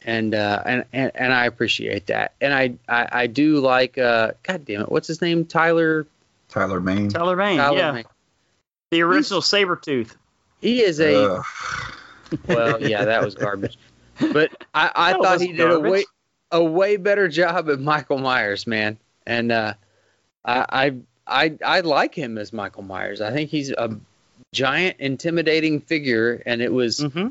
and uh, and, and and I appreciate that. And I I, I do like. Uh, God damn it, what's his name? Tyler. Tyler Mane. Tyler Vane. Tyler yeah. Mane. The original saber tooth. He is a Ugh. well, yeah, that was garbage. But I, I thought was he did a way a way better job at Michael Myers, man. And uh, I, I I I like him as Michael Myers. I think he's a giant, intimidating figure, and it was Mm-hmm.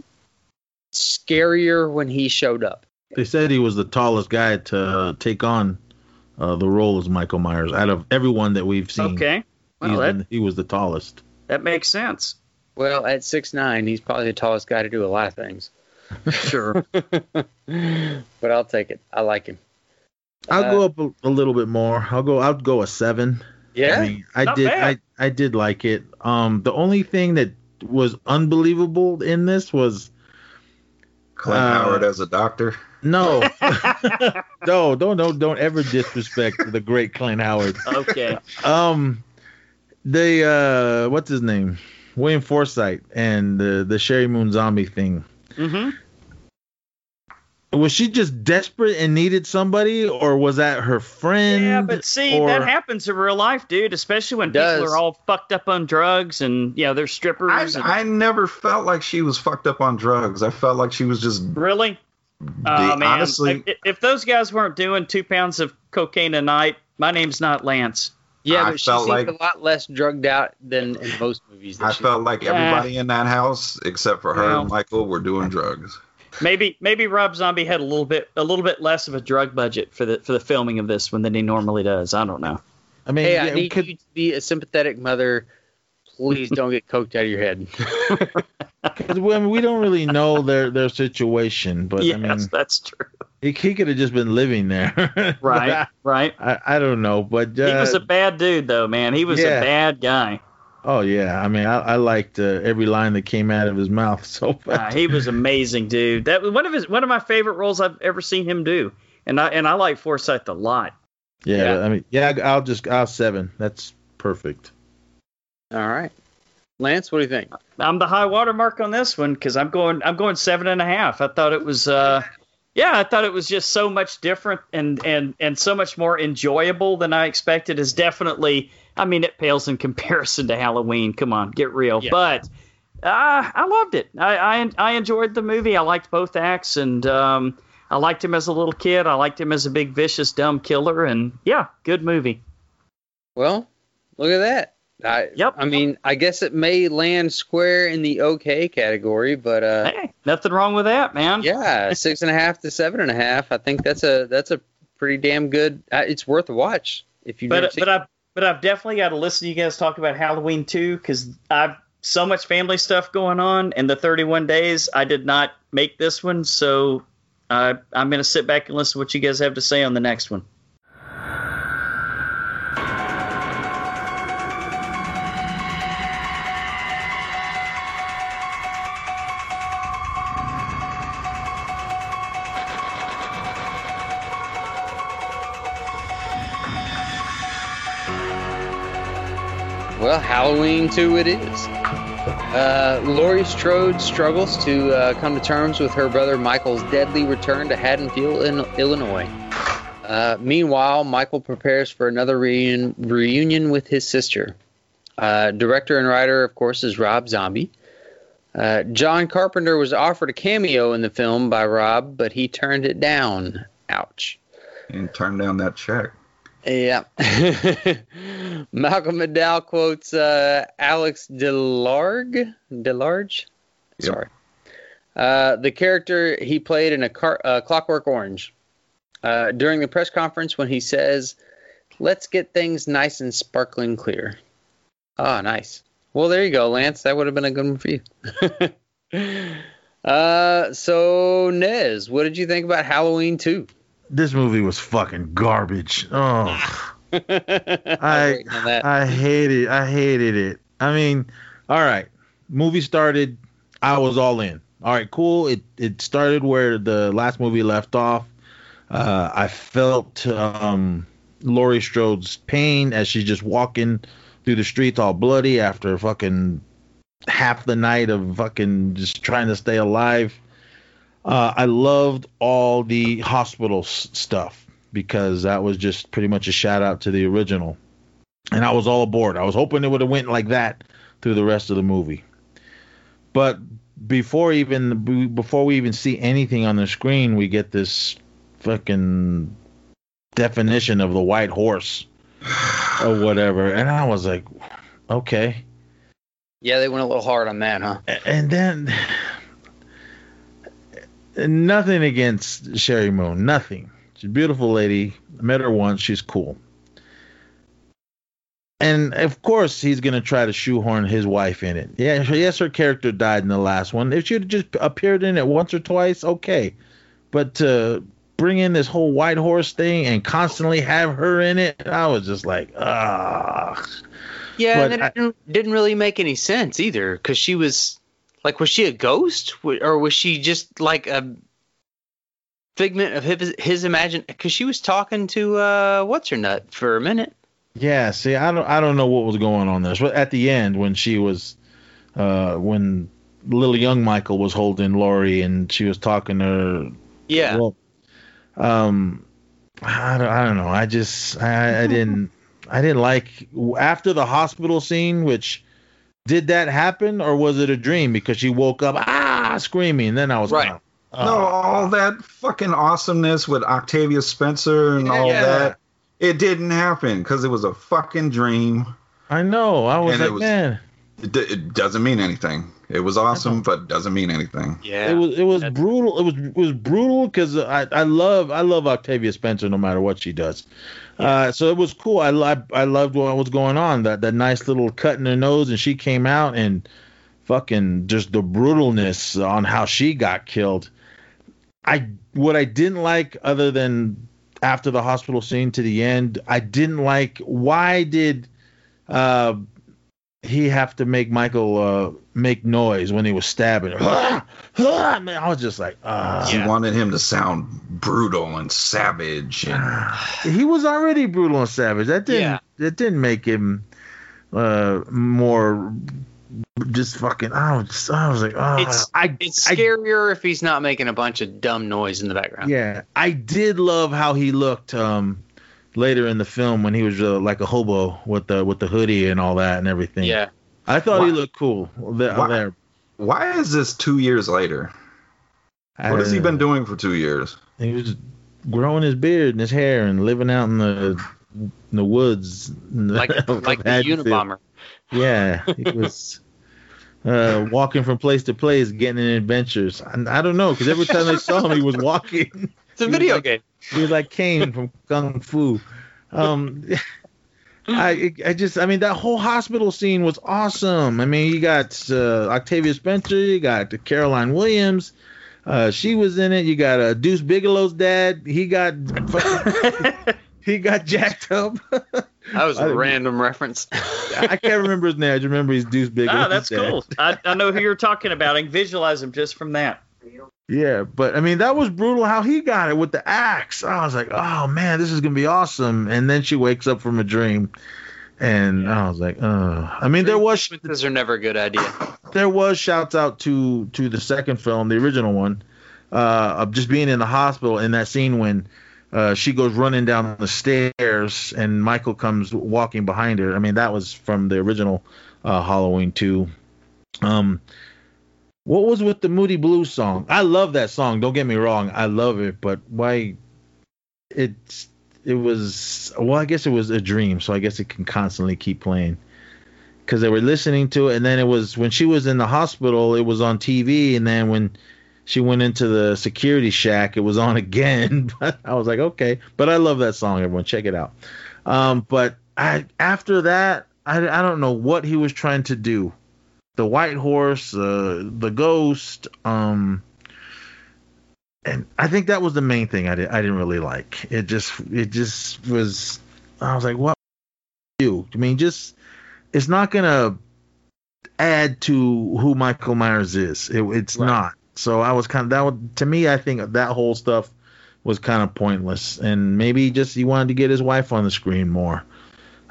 scarier when he showed up. They said he was the tallest guy to uh, take on uh, the role as Michael Myers out of everyone that we've seen. Okay. Well, that, been- he was the tallest. That makes sense. Well, at six nine, he's probably the tallest guy to do a lot of things. Sure. but I'll take it. I like him. I'll Uh, go up a, a little bit more. I'll go. I'll go a seven. Yeah. I mean, I Not did. bad. I I did like it. Um, the only thing that was unbelievable in this was Clint Uh, Howard as a doctor. no, no, don't don't don't ever disrespect the great Clint Howard. okay. Um, the uh, what's his name? William Forsythe and the the Sheri Moon Zombie thing. Mm-hmm. Was she just desperate and needed somebody, or was that her friend? Yeah, but see, or- that happens in real life, dude. Especially when people are all fucked up on drugs and you know they're I, strippers. and, I never felt like she was fucked up on drugs. I felt like she was just really? Oh man, honestly. if, if those guys weren't doing two pounds of cocaine a night, my name's not Lance. Yeah, I but she felt seemed like- a lot less drugged out than in most movies. That I she- felt like Yeah. everybody in that house except for her Well. and Michael were doing drugs. Maybe maybe Rob Zombie had a little bit a little bit less of a drug budget for the for the filming of this one than he normally does. I don't know. I mean, Hey, yeah, I need could- you to be a sympathetic mother. Please don't get coked out of your head. 'cause we, I mean, we don't really know their their situation, but yes, I mean, that's true. He, he could have just been living there. But Right, right. I, I don't know, but uh, he was a bad dude, though, man. He was yeah. a bad guy. oh yeah, I mean, I, I liked uh, every line that came out of his mouth. So Uh, he was amazing, dude. That was one of his one of my favorite roles I've ever seen him do, and I and I like Forsythe a lot. yeah, yeah. I mean, yeah, I'll just I'll seven. That's perfect. All right, Lance, what do you think? I'm the high water mark on this one because I'm going I'm going seven and a half. I thought it was uh yeah, I thought it was just so much different and and and so much more enjoyable than I expected. Is definitely I mean it pales in comparison to Halloween. Come on, get real. Yeah. But uh, I loved it. I, I I enjoyed the movie. I liked both acts and um I liked him as a little kid. I liked him as a big vicious dumb killer and yeah, good movie. Well, look at that. I, Yep. I mean, I guess it may land square in the okay category, but uh, Hey, nothing wrong with that, man. yeah, six and a half to seven and a half. I think that's a that's a pretty damn good. Uh, it's worth a watch if you. but but I've but I've definitely got to listen to you guys talk about Halloween too because I've so much family stuff going on and the 31 days I did not make this one so uh, I'm gonna sit back and listen to what you guys have to say on the next one. Halloween two it is. Uh, Laurie Strode struggles to uh, come to terms with her brother Michael's deadly return to Haddonfield, in Illinois. Uh, meanwhile, Michael prepares for another reunion, reunion with his sister. Uh, director and writer, of course, is Rob Zombie. Uh, John Carpenter was offered a cameo in the film by Rob, but he turned it down. Ouch. And turn down that check. Yeah. Malcolm McDowell quotes uh, Alex Delarge. Delarge? Yep. Sorry. Uh, the character he played in a car, uh, Clockwork Orange. Uh, during the press conference, when he says, "Let's get things nice and sparkling clear." Ah, nice. Well, there you go, Lance. That would have been a good one for you. uh, so Nez, what did you think about Halloween Two? This movie was fucking garbage. Oh. I, I I hated I hated it. I mean, all right, movie started. I was all in. All right, cool. It it started where the last movie left off. Uh, I felt um, Laurie Strode's pain as she's just walking through the streets all bloody after fucking half the night of fucking just trying to stay alive. Uh, I loved all the hospital s- stuff because that was just pretty much a shout out to the original, and I was all aboard. I was hoping it would have went like that through the rest of the movie. But before even before we even see anything on the screen, we get this fucking definition of the white horse or whatever, and I was like, okay. Yeah, they went a little hard on that, huh? And then nothing against Sheri Moon, nothing. She's a beautiful lady. I met her once. She's cool. And of course, he's gonna try to shoehorn his wife in it. Yeah, yes, her character died in the last one. If she'd just appeared in it once or twice, okay. But to bring in this whole white horse thing and constantly have her in it, I was just like, ah. Yeah, But and I- it didn't, didn't really make any sense either, because she was like, was she a ghost, or was she just like a figment of his, his imagine? Because she was talking to uh, what's her nut for a minute. Yeah, see, I don't, I don't know what was going on there. So at the end, when she was, uh, when little young Michael was holding Laurie and she was talking to her. Yeah, Well, um, I don't, I don't know. I just, I, I didn't, I didn't like after the hospital scene, which did that happen or was it a dream? Because she woke up, ah, screaming. Then I was Right. kinda, oh. No, all that fucking awesomeness with Octavia Spencer and all Yeah. that. It didn't happen because it was a fucking dream. I know. I was And it like, was- man. It, d- it doesn't mean anything. It was awesome, but doesn't mean anything. yeah. It was it was That's- brutal. It was it was brutal because I I love I love Octavia Spencer no matter what she does. Uh, so it was cool. I lo- I loved what was going on. That that nice little cut in her nose, and she came out and fucking just the brutalness on how she got killed. I what I didn't like other than after the hospital scene to the end, I didn't like why did uh he have to make Michael uh make noise when he was stabbing her. Man, I was just like, uh She wanted him to sound brutal and savage. And he was already brutal and savage. That didn't Yeah. that didn't make him uh more just fucking I was I was like, oh It's- I it's I- scarier if he's not making a bunch of dumb noise in the background. Yeah, I did love how he looked um later in the film when he was uh, like a hobo with the with the hoodie and all that and everything. Yeah. I thought he looked cool there. Why- why is this two years later? I What has he been doing for two years? He was growing his beard and his hair and living out in the in the woods. Like like the Haddonfield. Unabomber. Yeah, he was uh, walking from place to place, getting in adventures. And I don't know because every time I saw him, he was walking. It's a video like- game. He was like Caine from Kung Fu. Um, I I just I mean that whole hospital scene was awesome. I mean you got uh, Octavia Spencer, you got Caroline Williams. Uh, she was in it. You got uh, Deuce Bigalow's dad. He got he got jacked up. That was I a didn't- random reference. I can't remember his name. I just remember he's Deuce Bigalow. Ah, that's cool. I, I know who you're talking about. I can visualize him just from that. Yeah, but I mean that was brutal how he got it with the axe. I was like, oh man, this is gonna be awesome. And then she wakes up from a dream, And I was like, oh. I mean, there was Sequences are never a good idea. there was shouts out to to the second film, the original one, uh, of just being in the hospital in that scene when uh, she goes running down the stairs and Michael comes walking behind her. I mean, that was from the original uh, Halloween 2. Um, what was with the Moody Blues song? I love that song. Don't get me wrong, I love it, but why? It's it was well, I guess it was a dream, so I guess it can constantly keep playing because they were listening to it, and then it was when she was in the hospital, it was on TV, and then when she went into the security shack, it was on again. But I was like, okay, but I love that song. Everyone, check it out. Um, but I after that, I I don't know what he was trying to do. The white horse, uh, the ghost, um, and I think that was the main thing I did I didn't really like. It just it just was. I was like, what? You? I mean, just it's not gonna add to who Michael Myers is. It, it's Right. not. So I was kind of that. Would, to me, I think that whole stuff was kind of pointless, and maybe just he wanted to get his wife on the screen more.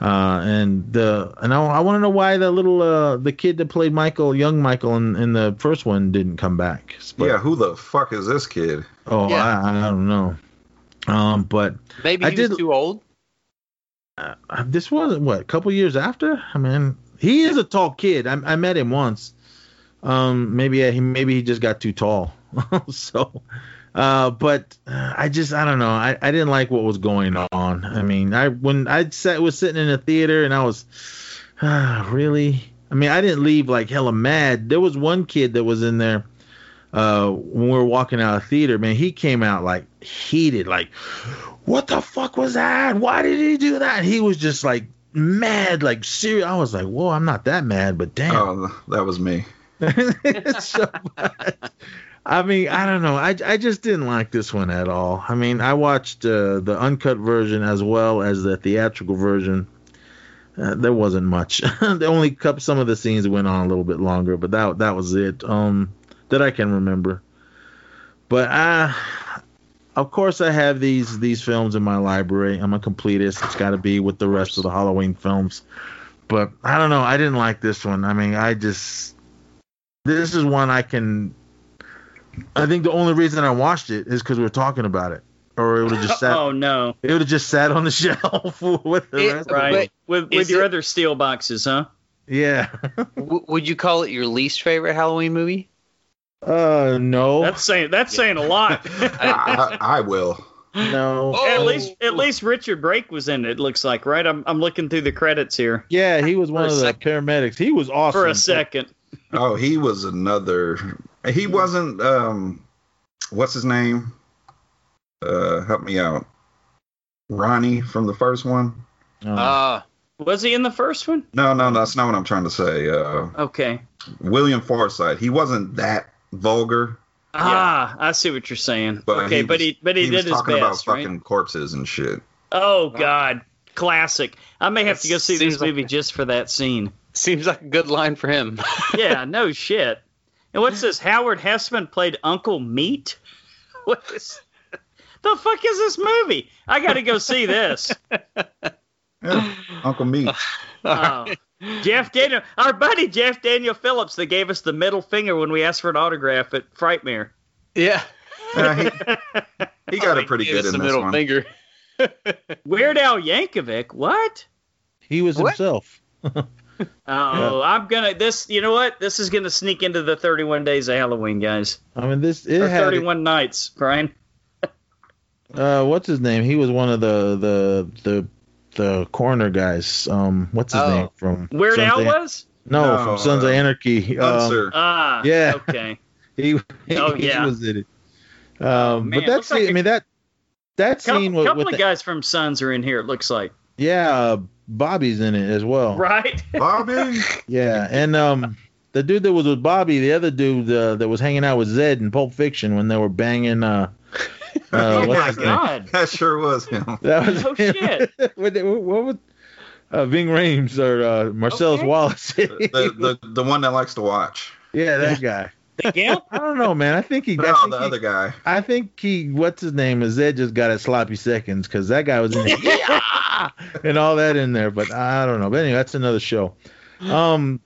Uh, and the and I, I want to know why the little uh, the kid that played Michael, young Michael in, in the first one, didn't come back. But- yeah, who the fuck is this kid? Oh, Yeah. I, I don't know. Um, but Maybe I he was did- too old. uh, this wasn't what a couple years after. I mean, he is a tall kid. I, I met him once. Um, maybe he maybe he just got too tall. so, uh, but uh, I just I don't know. I, I didn't like what was going on. I mean, I when I sat was sitting in a theater and I was ah, really. I mean, I didn't leave like hella mad. There was one kid that was in there uh, when we were walking out of theater. Man, he came out like heated, like what the fuck was that? Why did he do that? He was just like mad, like serious. I was like, whoa, I'm not that mad, but damn. Oh, that was me. So, I mean, I don't know. I, I just didn't like this one at all. I mean, I watched uh, the uncut version as well as the theatrical version. Uh, there wasn't much. the only couple, some of the scenes went on a little bit longer, but that that was it. Um, that I can remember. But uh, of course, I have these these films in my library. I'm a completist. It's got to be with the rest of the Halloween films. But I don't know. I didn't like this one. I mean, I just this is one I can. I think the only reason I watched it is because we were talking about it, or it would have just sat. Oh no! It would have just sat on the shelf with the It- rest. of Right with with your it- other steel boxes, huh? Yeah. W- would you call it your least favorite Halloween movie? uh, no. That's saying that's saying a lot. I, I, I will. no. Oh. at least at least Richard Brake was in it. It looks like right. I'm I'm looking through the credits here Yeah, he was one of the sec- paramedics. He was awesome. for a second. Oh, he was another. He wasn't. Um, what's his name? Uh, help me out. Ronnie from the first one. Oh. Uh, Was he in the first one? No, no, that's not what I'm trying to say. Uh, Okay. William Forsythe. He wasn't that vulgar, Ah, I see what you're saying. but okay, he but was- he but he, was did his talking best, about right? fucking corpses and shit. Oh God, classic. I may have to go see Seems this like- movie just for that scene. seems like a good line for him. Yeah, no shit. And what's this? Howard Hesseman played Uncle Meat. What is? The fuck is this movie? I got to go see this. Yeah, Uncle Meat. Oh, oh. Jeff Daniel, our buddy Jeff Daniel Phillips, that gave us the middle finger when we asked for an autograph at Frightmare. yeah. Yeah, he, he got it pretty good in the this middle one. finger. Weird Al Yankovic. What? he was What? himself. Oh, I'm gonna this. You know what? This is gonna sneak into the 31 days of Halloween, guys. I mean, this it Or had 31 nights, Brian. uh, what's his name? He was one of the the the the coroner guys. Um, what's his Oh. name from Weird Sons Al was. No, No, from Sons uh, of Anarchy. Um, Ah, Yeah. Okay. he, Oh, he yeah. was in it. Um, man, but that's looks like scene, a- I mean that that Couple, scene with, couple with of the, guys from Sons are in here. It looks like. yeah, uh, Bobby's in it as well. Right. Bobby. Yeah, and um, the dude that was with Bobby, the other dude uh, that was hanging out with Zed in Pulp Fiction when they were banging. Uh, uh, oh my his name? God. That sure was him. That was Oh, him. shit. what, what, what was uh, Ving Rhames or uh, Marcellus Okay. Wallace? The, the the one that likes to watch. yeah, that guy. The Gimp? I don't know, man. I think he. I No, the he, other guy. I think he. What's his name? Is Zed just got at sloppy seconds because that guy was in it. And all that in there. But I don't know. But anyway, that's another show. Um,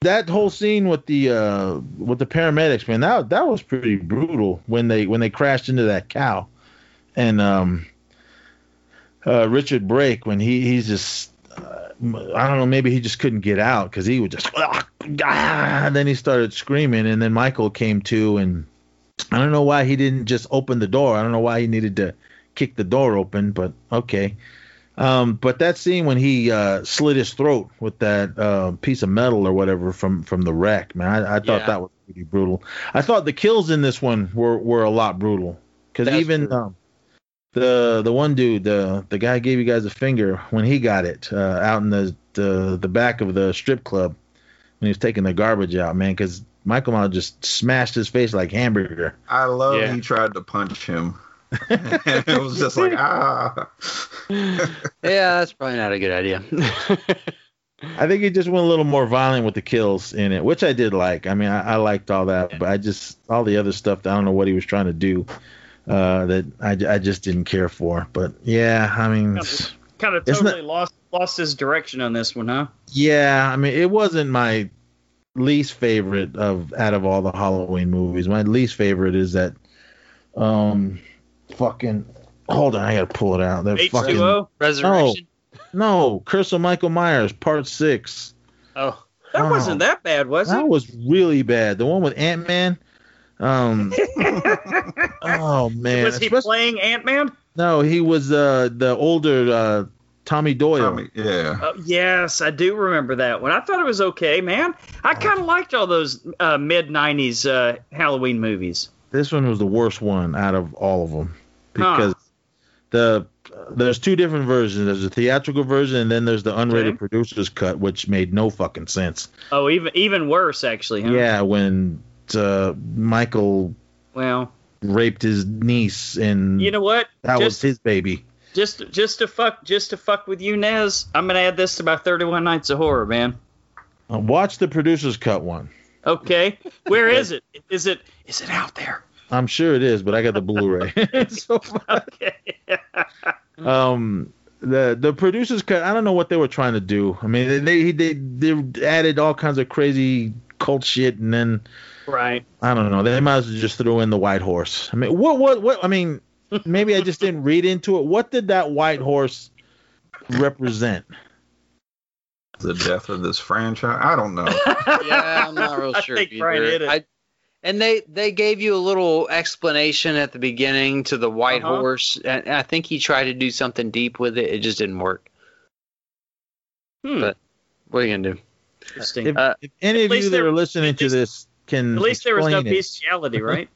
that whole scene with the uh with the paramedics, man, that that was pretty brutal when they when they crashed into that cow, and um, uh, Richard Brake when he he's just. Uh, I don't know. Maybe he just couldn't get out because he would just, ah, and then he started screaming, and then Michael came to, and I don't know why he didn't just open the door. I don't know why he needed to kick the door open, but okay. Um, but that scene when he uh, slit his throat with that uh, piece of metal or whatever from from the wreck, man, I, I thought Yeah. that was pretty brutal. I thought the kills in this one were were a lot brutal because even um, the the one dude, the the guy gave you guys a finger when he got it uh, out in the, the the back of the strip club when he was taking the garbage out, man, because Michael Myers just smashed his face like hamburger. I love Yeah. he tried to punch him. And it was just like ah. yeah, that's probably not a good idea. I think he just went a little more violent with the kills in it, which I did like. I mean, I, I liked all that, but I just all the other stuff. I don't know what he was trying to do. Uh, that I, I just didn't care for. But yeah, I mean, it's- Kind of Isn't totally lost lost his direction on this one, huh? yeah, I mean, it wasn't my least favorite of out of all the Halloween movies. My least favorite is that, um, fucking. Hold on, I gotta pull it out. That H fucking two O. Resurrection. no, Curse of Michael Myers, Part Six. Oh, That Oh. wasn't that bad, was That it? That was really bad. The one with Ant Man. Um. oh man. was he Especially- playing Ant Man? no, he was uh the older uh Tommy Doyle. Tommy, yeah. Oh, yes, I do remember that one. I thought it was okay, man. I kind of liked all those uh, mid '90s uh, Halloween movies. This one was the worst one out of all of them because the there's two different versions. There's a theatrical version and then there's the unrated Okay. producer's cut, which made no fucking sense. Oh, even even worse, actually. Huh? Yeah, when uh, Michael Well, raped his niece and you know what? that was just, his baby. just just to fuck just to fuck with you, Nez. I'm gonna add this to my 31 Nights of Horror, man. Uh, watch the producer's cut one. Okay, where is it? Is it is it out there? I'm sure it is, but I got the Blu-ray. so, Okay. um, the the producers cut. I don't know what they were trying to do. I mean, they they they, they added all kinds of crazy cult shit, and then right. I don't know. They might as well just throw in the white horse. I mean, what what what? I mean, maybe I just didn't read into it. What did that white horse represent? The death of this franchise. I don't know. yeah, I'm not real sure. I sure. think Brian either. hit it. I, and they they gave you a little explanation at the beginning to the white Uh-huh. horse, and I think he tried to do something deep with it. It just didn't work. Hmm, But- What are you gonna do? interesting. If, Uh, if any of you that are listening at to least- this can At least there was no it. bestiality, right?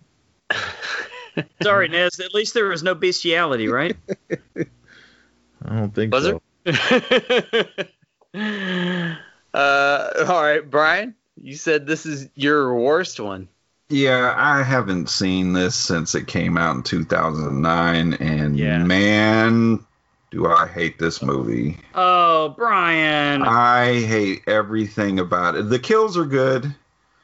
Sorry, Nez. At least there was no bestiality, right? I don't think Was so. uh, all right, Brian. You said this is your worst one. Yeah, I haven't seen this since it came out in 2009, and Yeah. man, do I hate this movie. Oh, Brian. I hate everything about it. The kills are good,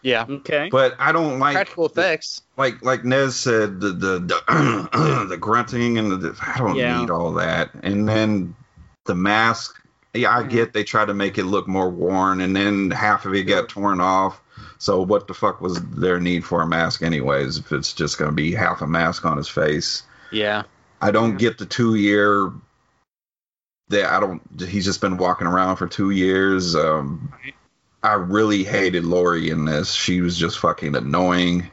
Yeah, Okay. but I don't like practical effects. like like Nez said the the the, the grunting and the I don't Yeah. need all that. And then the mask. Yeah, I get they try to make it look more worn, and then half of it got torn off. So what the fuck was their need for a mask anyways? If it's just going to be half a mask on his face, Yeah, I don't get the two year. That I don't. He's just been walking around for two years. Um, I really hated Laurie in this. She was just fucking annoying.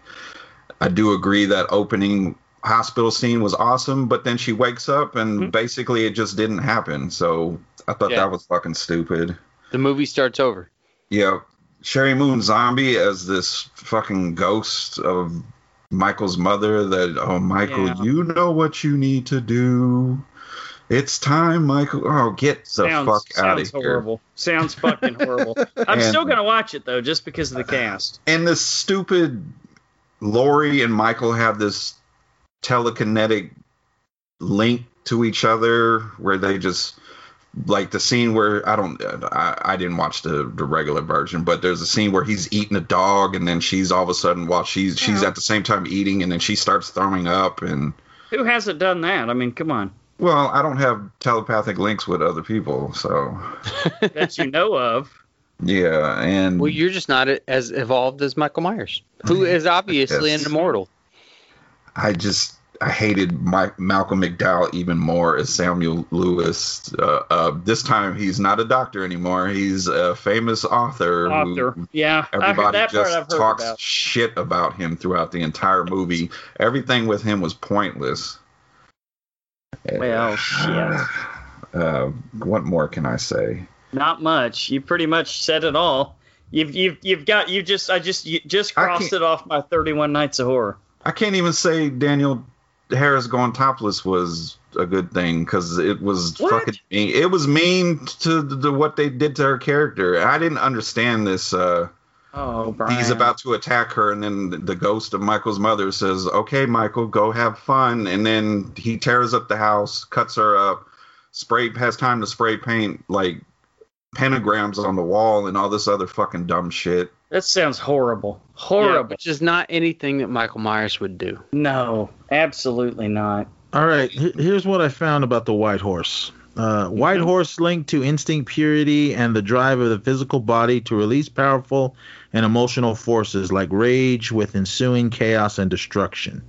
I do agree that opening hospital scene was awesome, but then she wakes up and Mhm. basically it just didn't happen. So I thought Yeah. that was fucking stupid. the movie starts over. Yeah, Sheri Moon Zombie as this fucking ghost of Michael's mother. That oh, Michael, Yeah. you know what you need to do. It's time, Michael. Oh, get the sounds fuck out of here. sounds horrible. Sounds fucking horrible. I'm And- still gonna watch it though, just because of the cast. And this stupid Laurie and Michael have this telekinetic link to each other where they just like the scene where I don't I, I didn't watch the, the regular version, but there's a scene where he's eating a dog and then she's all of a sudden while she's she's Yeah. at the same time eating and then she starts throwing up and Who hasn't done that? I mean, come on. Well, I don't have telepathic links with other people, so that you know of. yeah. And Well, you're just not as evolved as Michael Myers, who is obviously an immortal. I just I hated Mike, Malcolm McDowell even more as Samuel Loomis. Uh, uh, this time he's not a doctor anymore. He's a famous author. Author. Yeah. Everybody just I've heard talks about. shit about him throughout the entire movie. Everything with him was pointless. Well, shit. Uh, what more can I say? Not much. You pretty much said it all. You've you've you've got you just I just you just crossed it off my 31 nights of horror. I can't even say Danielle Harris going topless was a good thing because it was What? fucking mean. It was mean to the, what they did to her character. I didn't understand this. Uh, Oh, Brian. he's about to attack her, and then the ghost of Michael's mother says, "Okay, Michael, go have fun." And then he tears up the house, cuts her up, spray has time to spray paint like pentagrams on the wall and all this other fucking dumb shit. That sounds horrible. Yeah, Horrible. which is not anything that Michael Myers would do. No, absolutely not. All right, here's what I found about the White Horse. Uh, White Horse linked to instinct purity and the drive of the physical body to release powerful and emotional forces like rage with ensuing chaos and destruction.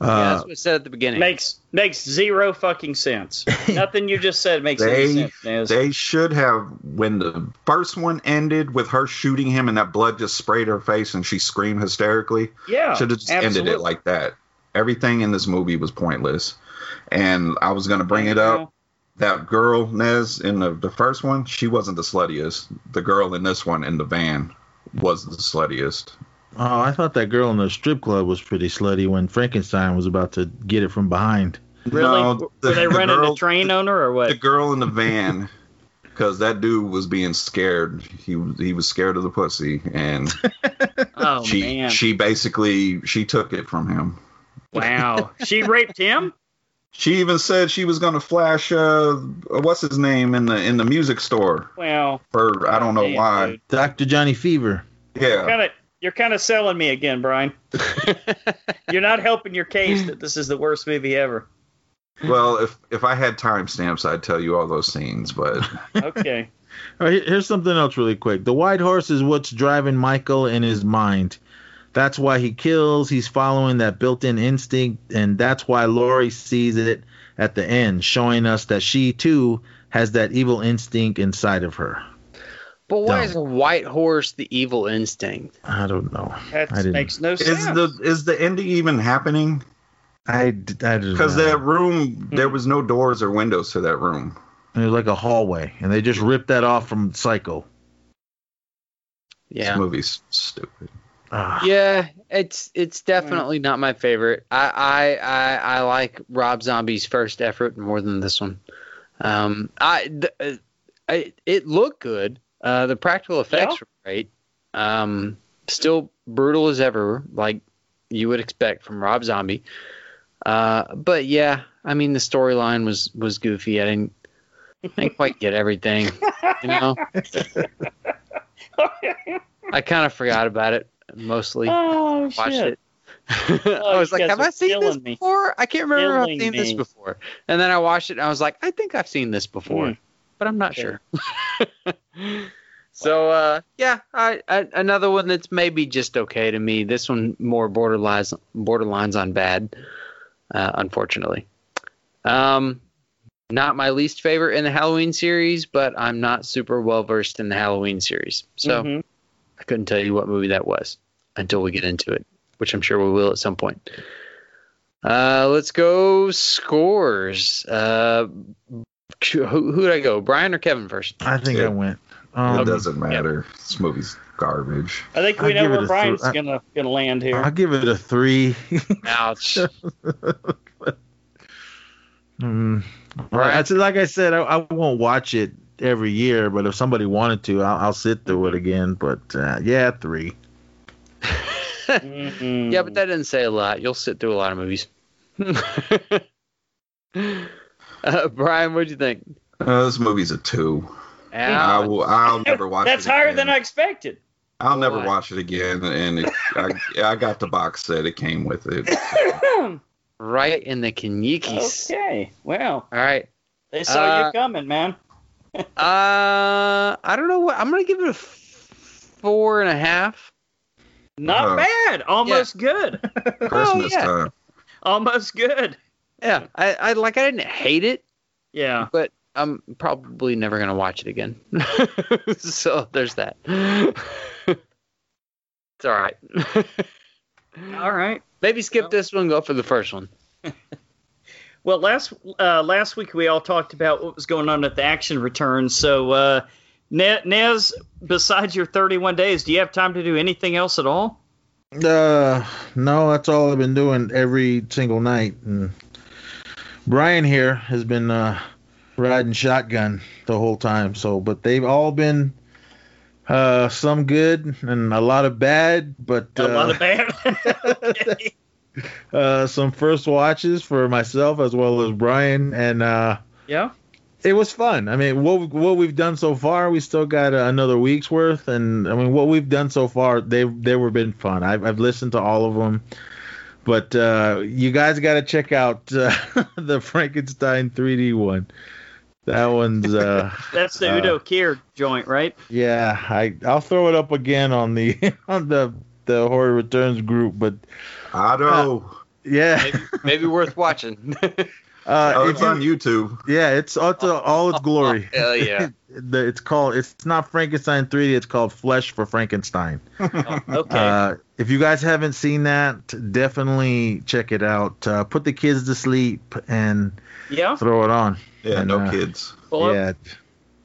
Yeah, Uh, that's what it said at the beginning. Makes makes zero fucking sense. Nothing you just said makes any They sense. Nez. they should have when the first one ended with her shooting him and that blood just sprayed her face and she screamed hysterically. yeah, should have just ended it like that. Everything in this movie was pointless. And I was gonna bring it up. That girl Nez in the, the first one, she wasn't the sluttiest. The girl in this one in the van was the sluttiest. Oh, I thought that girl in the strip club was pretty slutty when Frankenstein was about to get it from behind. Really? No, Were the- they the running girl- a train owner or what? The girl in the van, because that dude was being scared. He was- he was scared of the pussy, and oh she man! she basically she took it from him. wow, she raped him. She even said she was gonna flash uh what's his name in the in the music store Wow. for I don't know Damn, why. dude. Dr. Johnny Fever. Yeah. Kind of, you're kind of selling me again, Brian. You're not helping your case that this is the worst movie ever. Well, if if I had timestamps, I'd tell you all those scenes, but Okay. All right, here's something else really quick. The White Horse is what's driving Michael in his mind. That's why he kills. He's following that built-in instinct, and that's why Laurie sees it at the end, showing us that she too has that evil instinct inside of her. But why Dumb. is a white horse the evil instinct? I don't know. That makes no sense. is the is the ending even happening? I don't Because know. that room, there was no doors or windows to that room. it was like a hallway, and they just ripped that off from Psycho. Yeah. This movie's stupid. Ah, Yeah, it's it's definitely not my favorite. I, I I I like Rob Zombie's first effort more than this one. Um, I, th- uh, I it looked good. Uh, the practical effects Yeah. were great. Um, still brutal as ever, like you would expect from Rob Zombie. Uh, but yeah, I mean the storyline was was goofy. I didn't, I didn't quite get everything. You know, I kind of forgot about it mostly oh watched shit! it. I was like, have I seen this me. before? I can't remember if I've Killing seen this before. And then I watched it and I was like, I think I've seen this before, Hmm. But I'm not sure. so uh, yeah, I, I, another one that's maybe just okay to me. This one more borderlines borderlines on bad, uh, unfortunately. Um, not my least favorite in the Halloween series, but I'm not super well versed in the Halloween series, so Mhm. I couldn't tell you what movie that was until we get into it, which I'm sure we will at some point. Uh, let's go scores. Uh, who, who did I go? Brian or Kevin first? I think I went. it Um, doesn't matter. This movie's garbage. I think we I'll know where Brian's th- gonna gonna land here. I'll give it a three. Ouch. Mm. Right. I like I said, I, I won't watch it every year, but if somebody wanted to, I'll, I'll sit through it again. But uh, yeah, three. Mhm. yeah, but that didn't say a lot. You'll sit through a lot of movies. uh, Brian, what'd you think? Uh, this movie's a two. I will, I'll never watch. That's it higher again. than I expected. I'll never Why? watch it again. And it, I, I got the box set. It came with it. right in the Kanyikis. Okay. Well, All right. they saw Uh, you coming, man. Uh, I don't know what I'm gonna give it a four and a half. Not Uh, bad. Almost good. Christmas yeah. time. Almost good. Yeah, I, I like I didn't hate it, Yeah. but I'm probably never gonna watch it again. so there's that. it's all right. All right. Maybe skip this one, go for the first one. Well, last uh, last week we all talked about what was going on at the action returns. So, uh, Nez, besides your 31 days, do you have time to do anything else at all? Uh, no, that's all I've been doing every single night. And Brian here has been uh, riding shotgun the whole time. So, but they've all been uh, some good and a lot of bad. But A uh, lot of bad. Uh, some first watches for myself as well as Brian, and uh, Yeah. it was fun. I mean, what what we've done so far, we still got uh, another week's worth, and I mean, what we've done so far, they they were been fun. I've I've listened to all of them, but uh, you guys got to check out uh, the Frankenstein 3D one. That one's uh, That's the Uh, Udo Kier joint, right? yeah. I I'll throw it up again on the on the the horror returns group, but Otto. yeah. Maybe, maybe worth watching. Uh, oh, it's you- on YouTube. Yeah, it's all, to all its glory. Hell yeah. It's called. It's not Frankenstein 3D. It's called Flesh for Frankenstein. Okay. Uh, if you guys haven't seen that, definitely check it out. Uh, put the kids to sleep and yeah. throw it on. Yeah, And, no uh, kids. Well, yeah,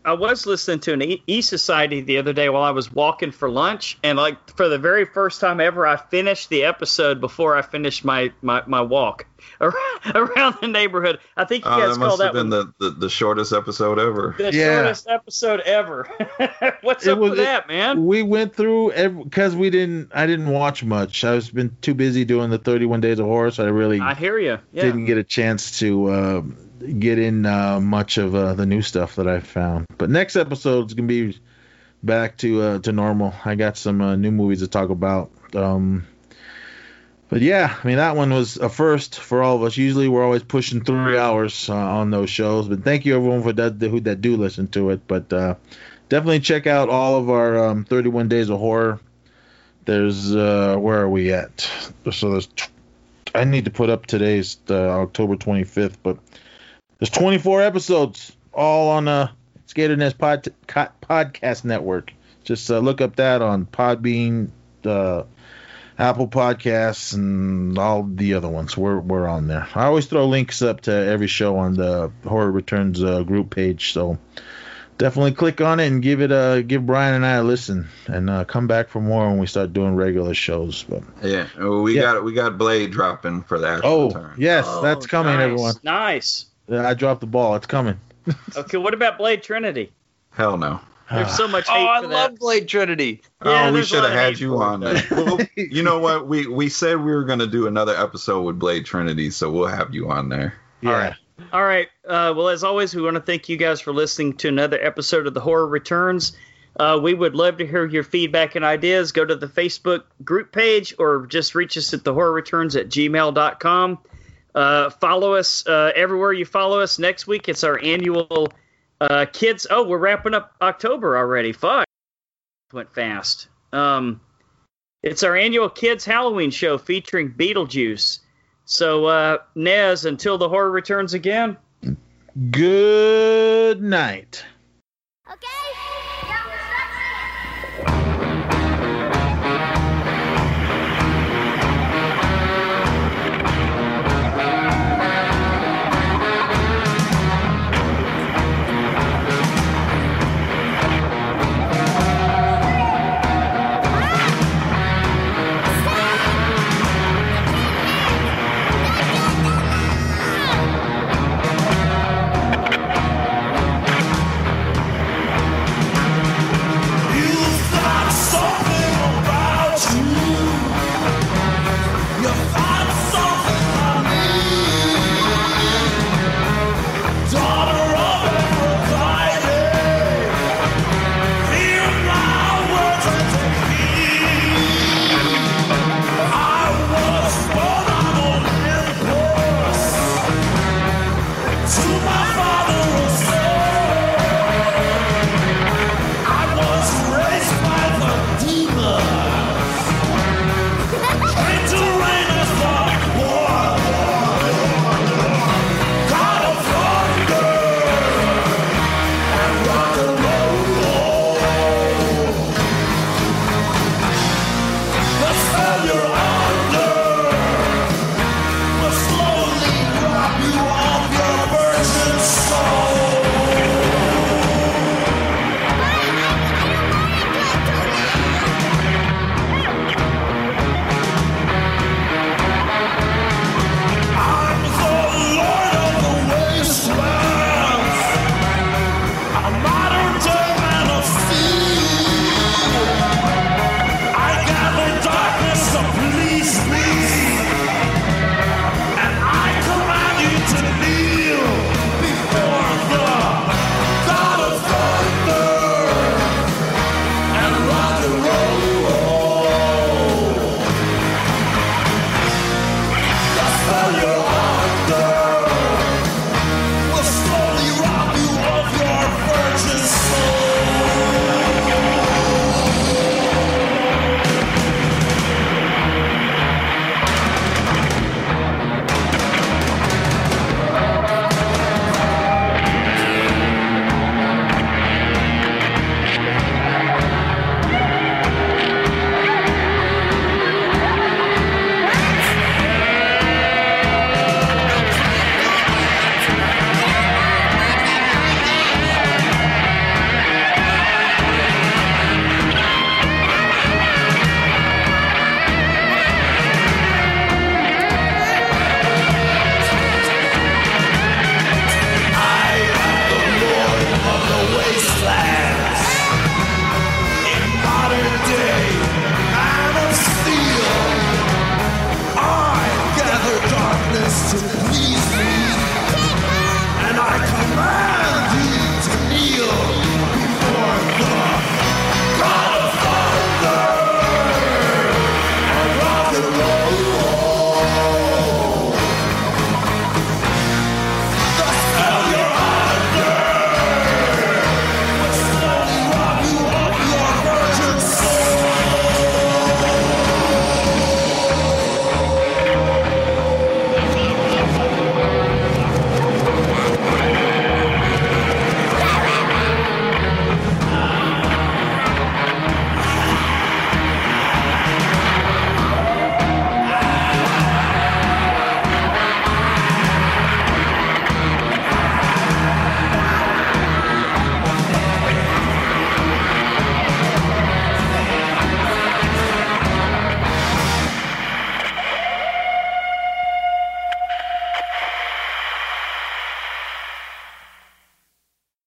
I was listening to an E, e Society the other day while I was walking for lunch, and like for the very first time ever, I finished the episode before I finished my my, my walk around, around the neighborhood. I think you Oh, guys that call must that have been one the, the, the shortest episode ever. the Yeah. shortest episode ever. What's It up was- with that, man? we went through because we didn't. I didn't watch much. I was been too busy doing the 31 Days of Horror, so I really I hear you. Yeah. didn't get a chance to uh, get in uh, much of uh, the new stuff that I found. But next episode is gonna be back to uh, to normal. I got some uh, new movies to talk about. Um, but yeah, I mean that one was a first for all of us. Usually we're always pushing three hours uh, on those shows. But thank you everyone for that who that do listen to it. But uh, definitely check out all of our um, 31 Days of Horror. There's uh, where are we at? So there's I need to put up today's uh, October 25th, but there's 24 episodes all on uh Skater Nest pod, Co- podcast network. Just uh, look up that on Podbean, uh, Apple Podcasts, and all the other ones. We're we're on there. I always throw links up to every show on the Horror Returns uh, group page, so definitely click on it and give it a give Brian and I a listen, and uh, come back for more when we start doing regular shows. But Yeah, well, we Yeah. got we got Blade dropping for the actual oh return. yes, Oh, that's coming, nice, everyone. Nice. I dropped the ball. It's coming. Okay, what about Blade Trinity? Hell no. There's so much Oh, hate I for love. Blade Trinity. Yeah, oh, we should have had you on. Well, you know what? We we said we were gonna do another episode with Blade Trinity, so we'll have you on there. Yeah. All right. All right. Uh, well, as always, we want to thank you guys for listening to another episode of The Horror Returns. Uh, we would love to hear your feedback and ideas. Go to the Facebook group page or just reach us at the horror returns at gmail.com. Uh, follow us uh, everywhere you follow us. Next week, it's our annual uh, kids. Oh, we're wrapping up October already. Fuck. Went fast. Um, it's our annual kids Halloween show featuring Beetlejuice. So, uh, Nez, until the horror returns again. Good night. Okay.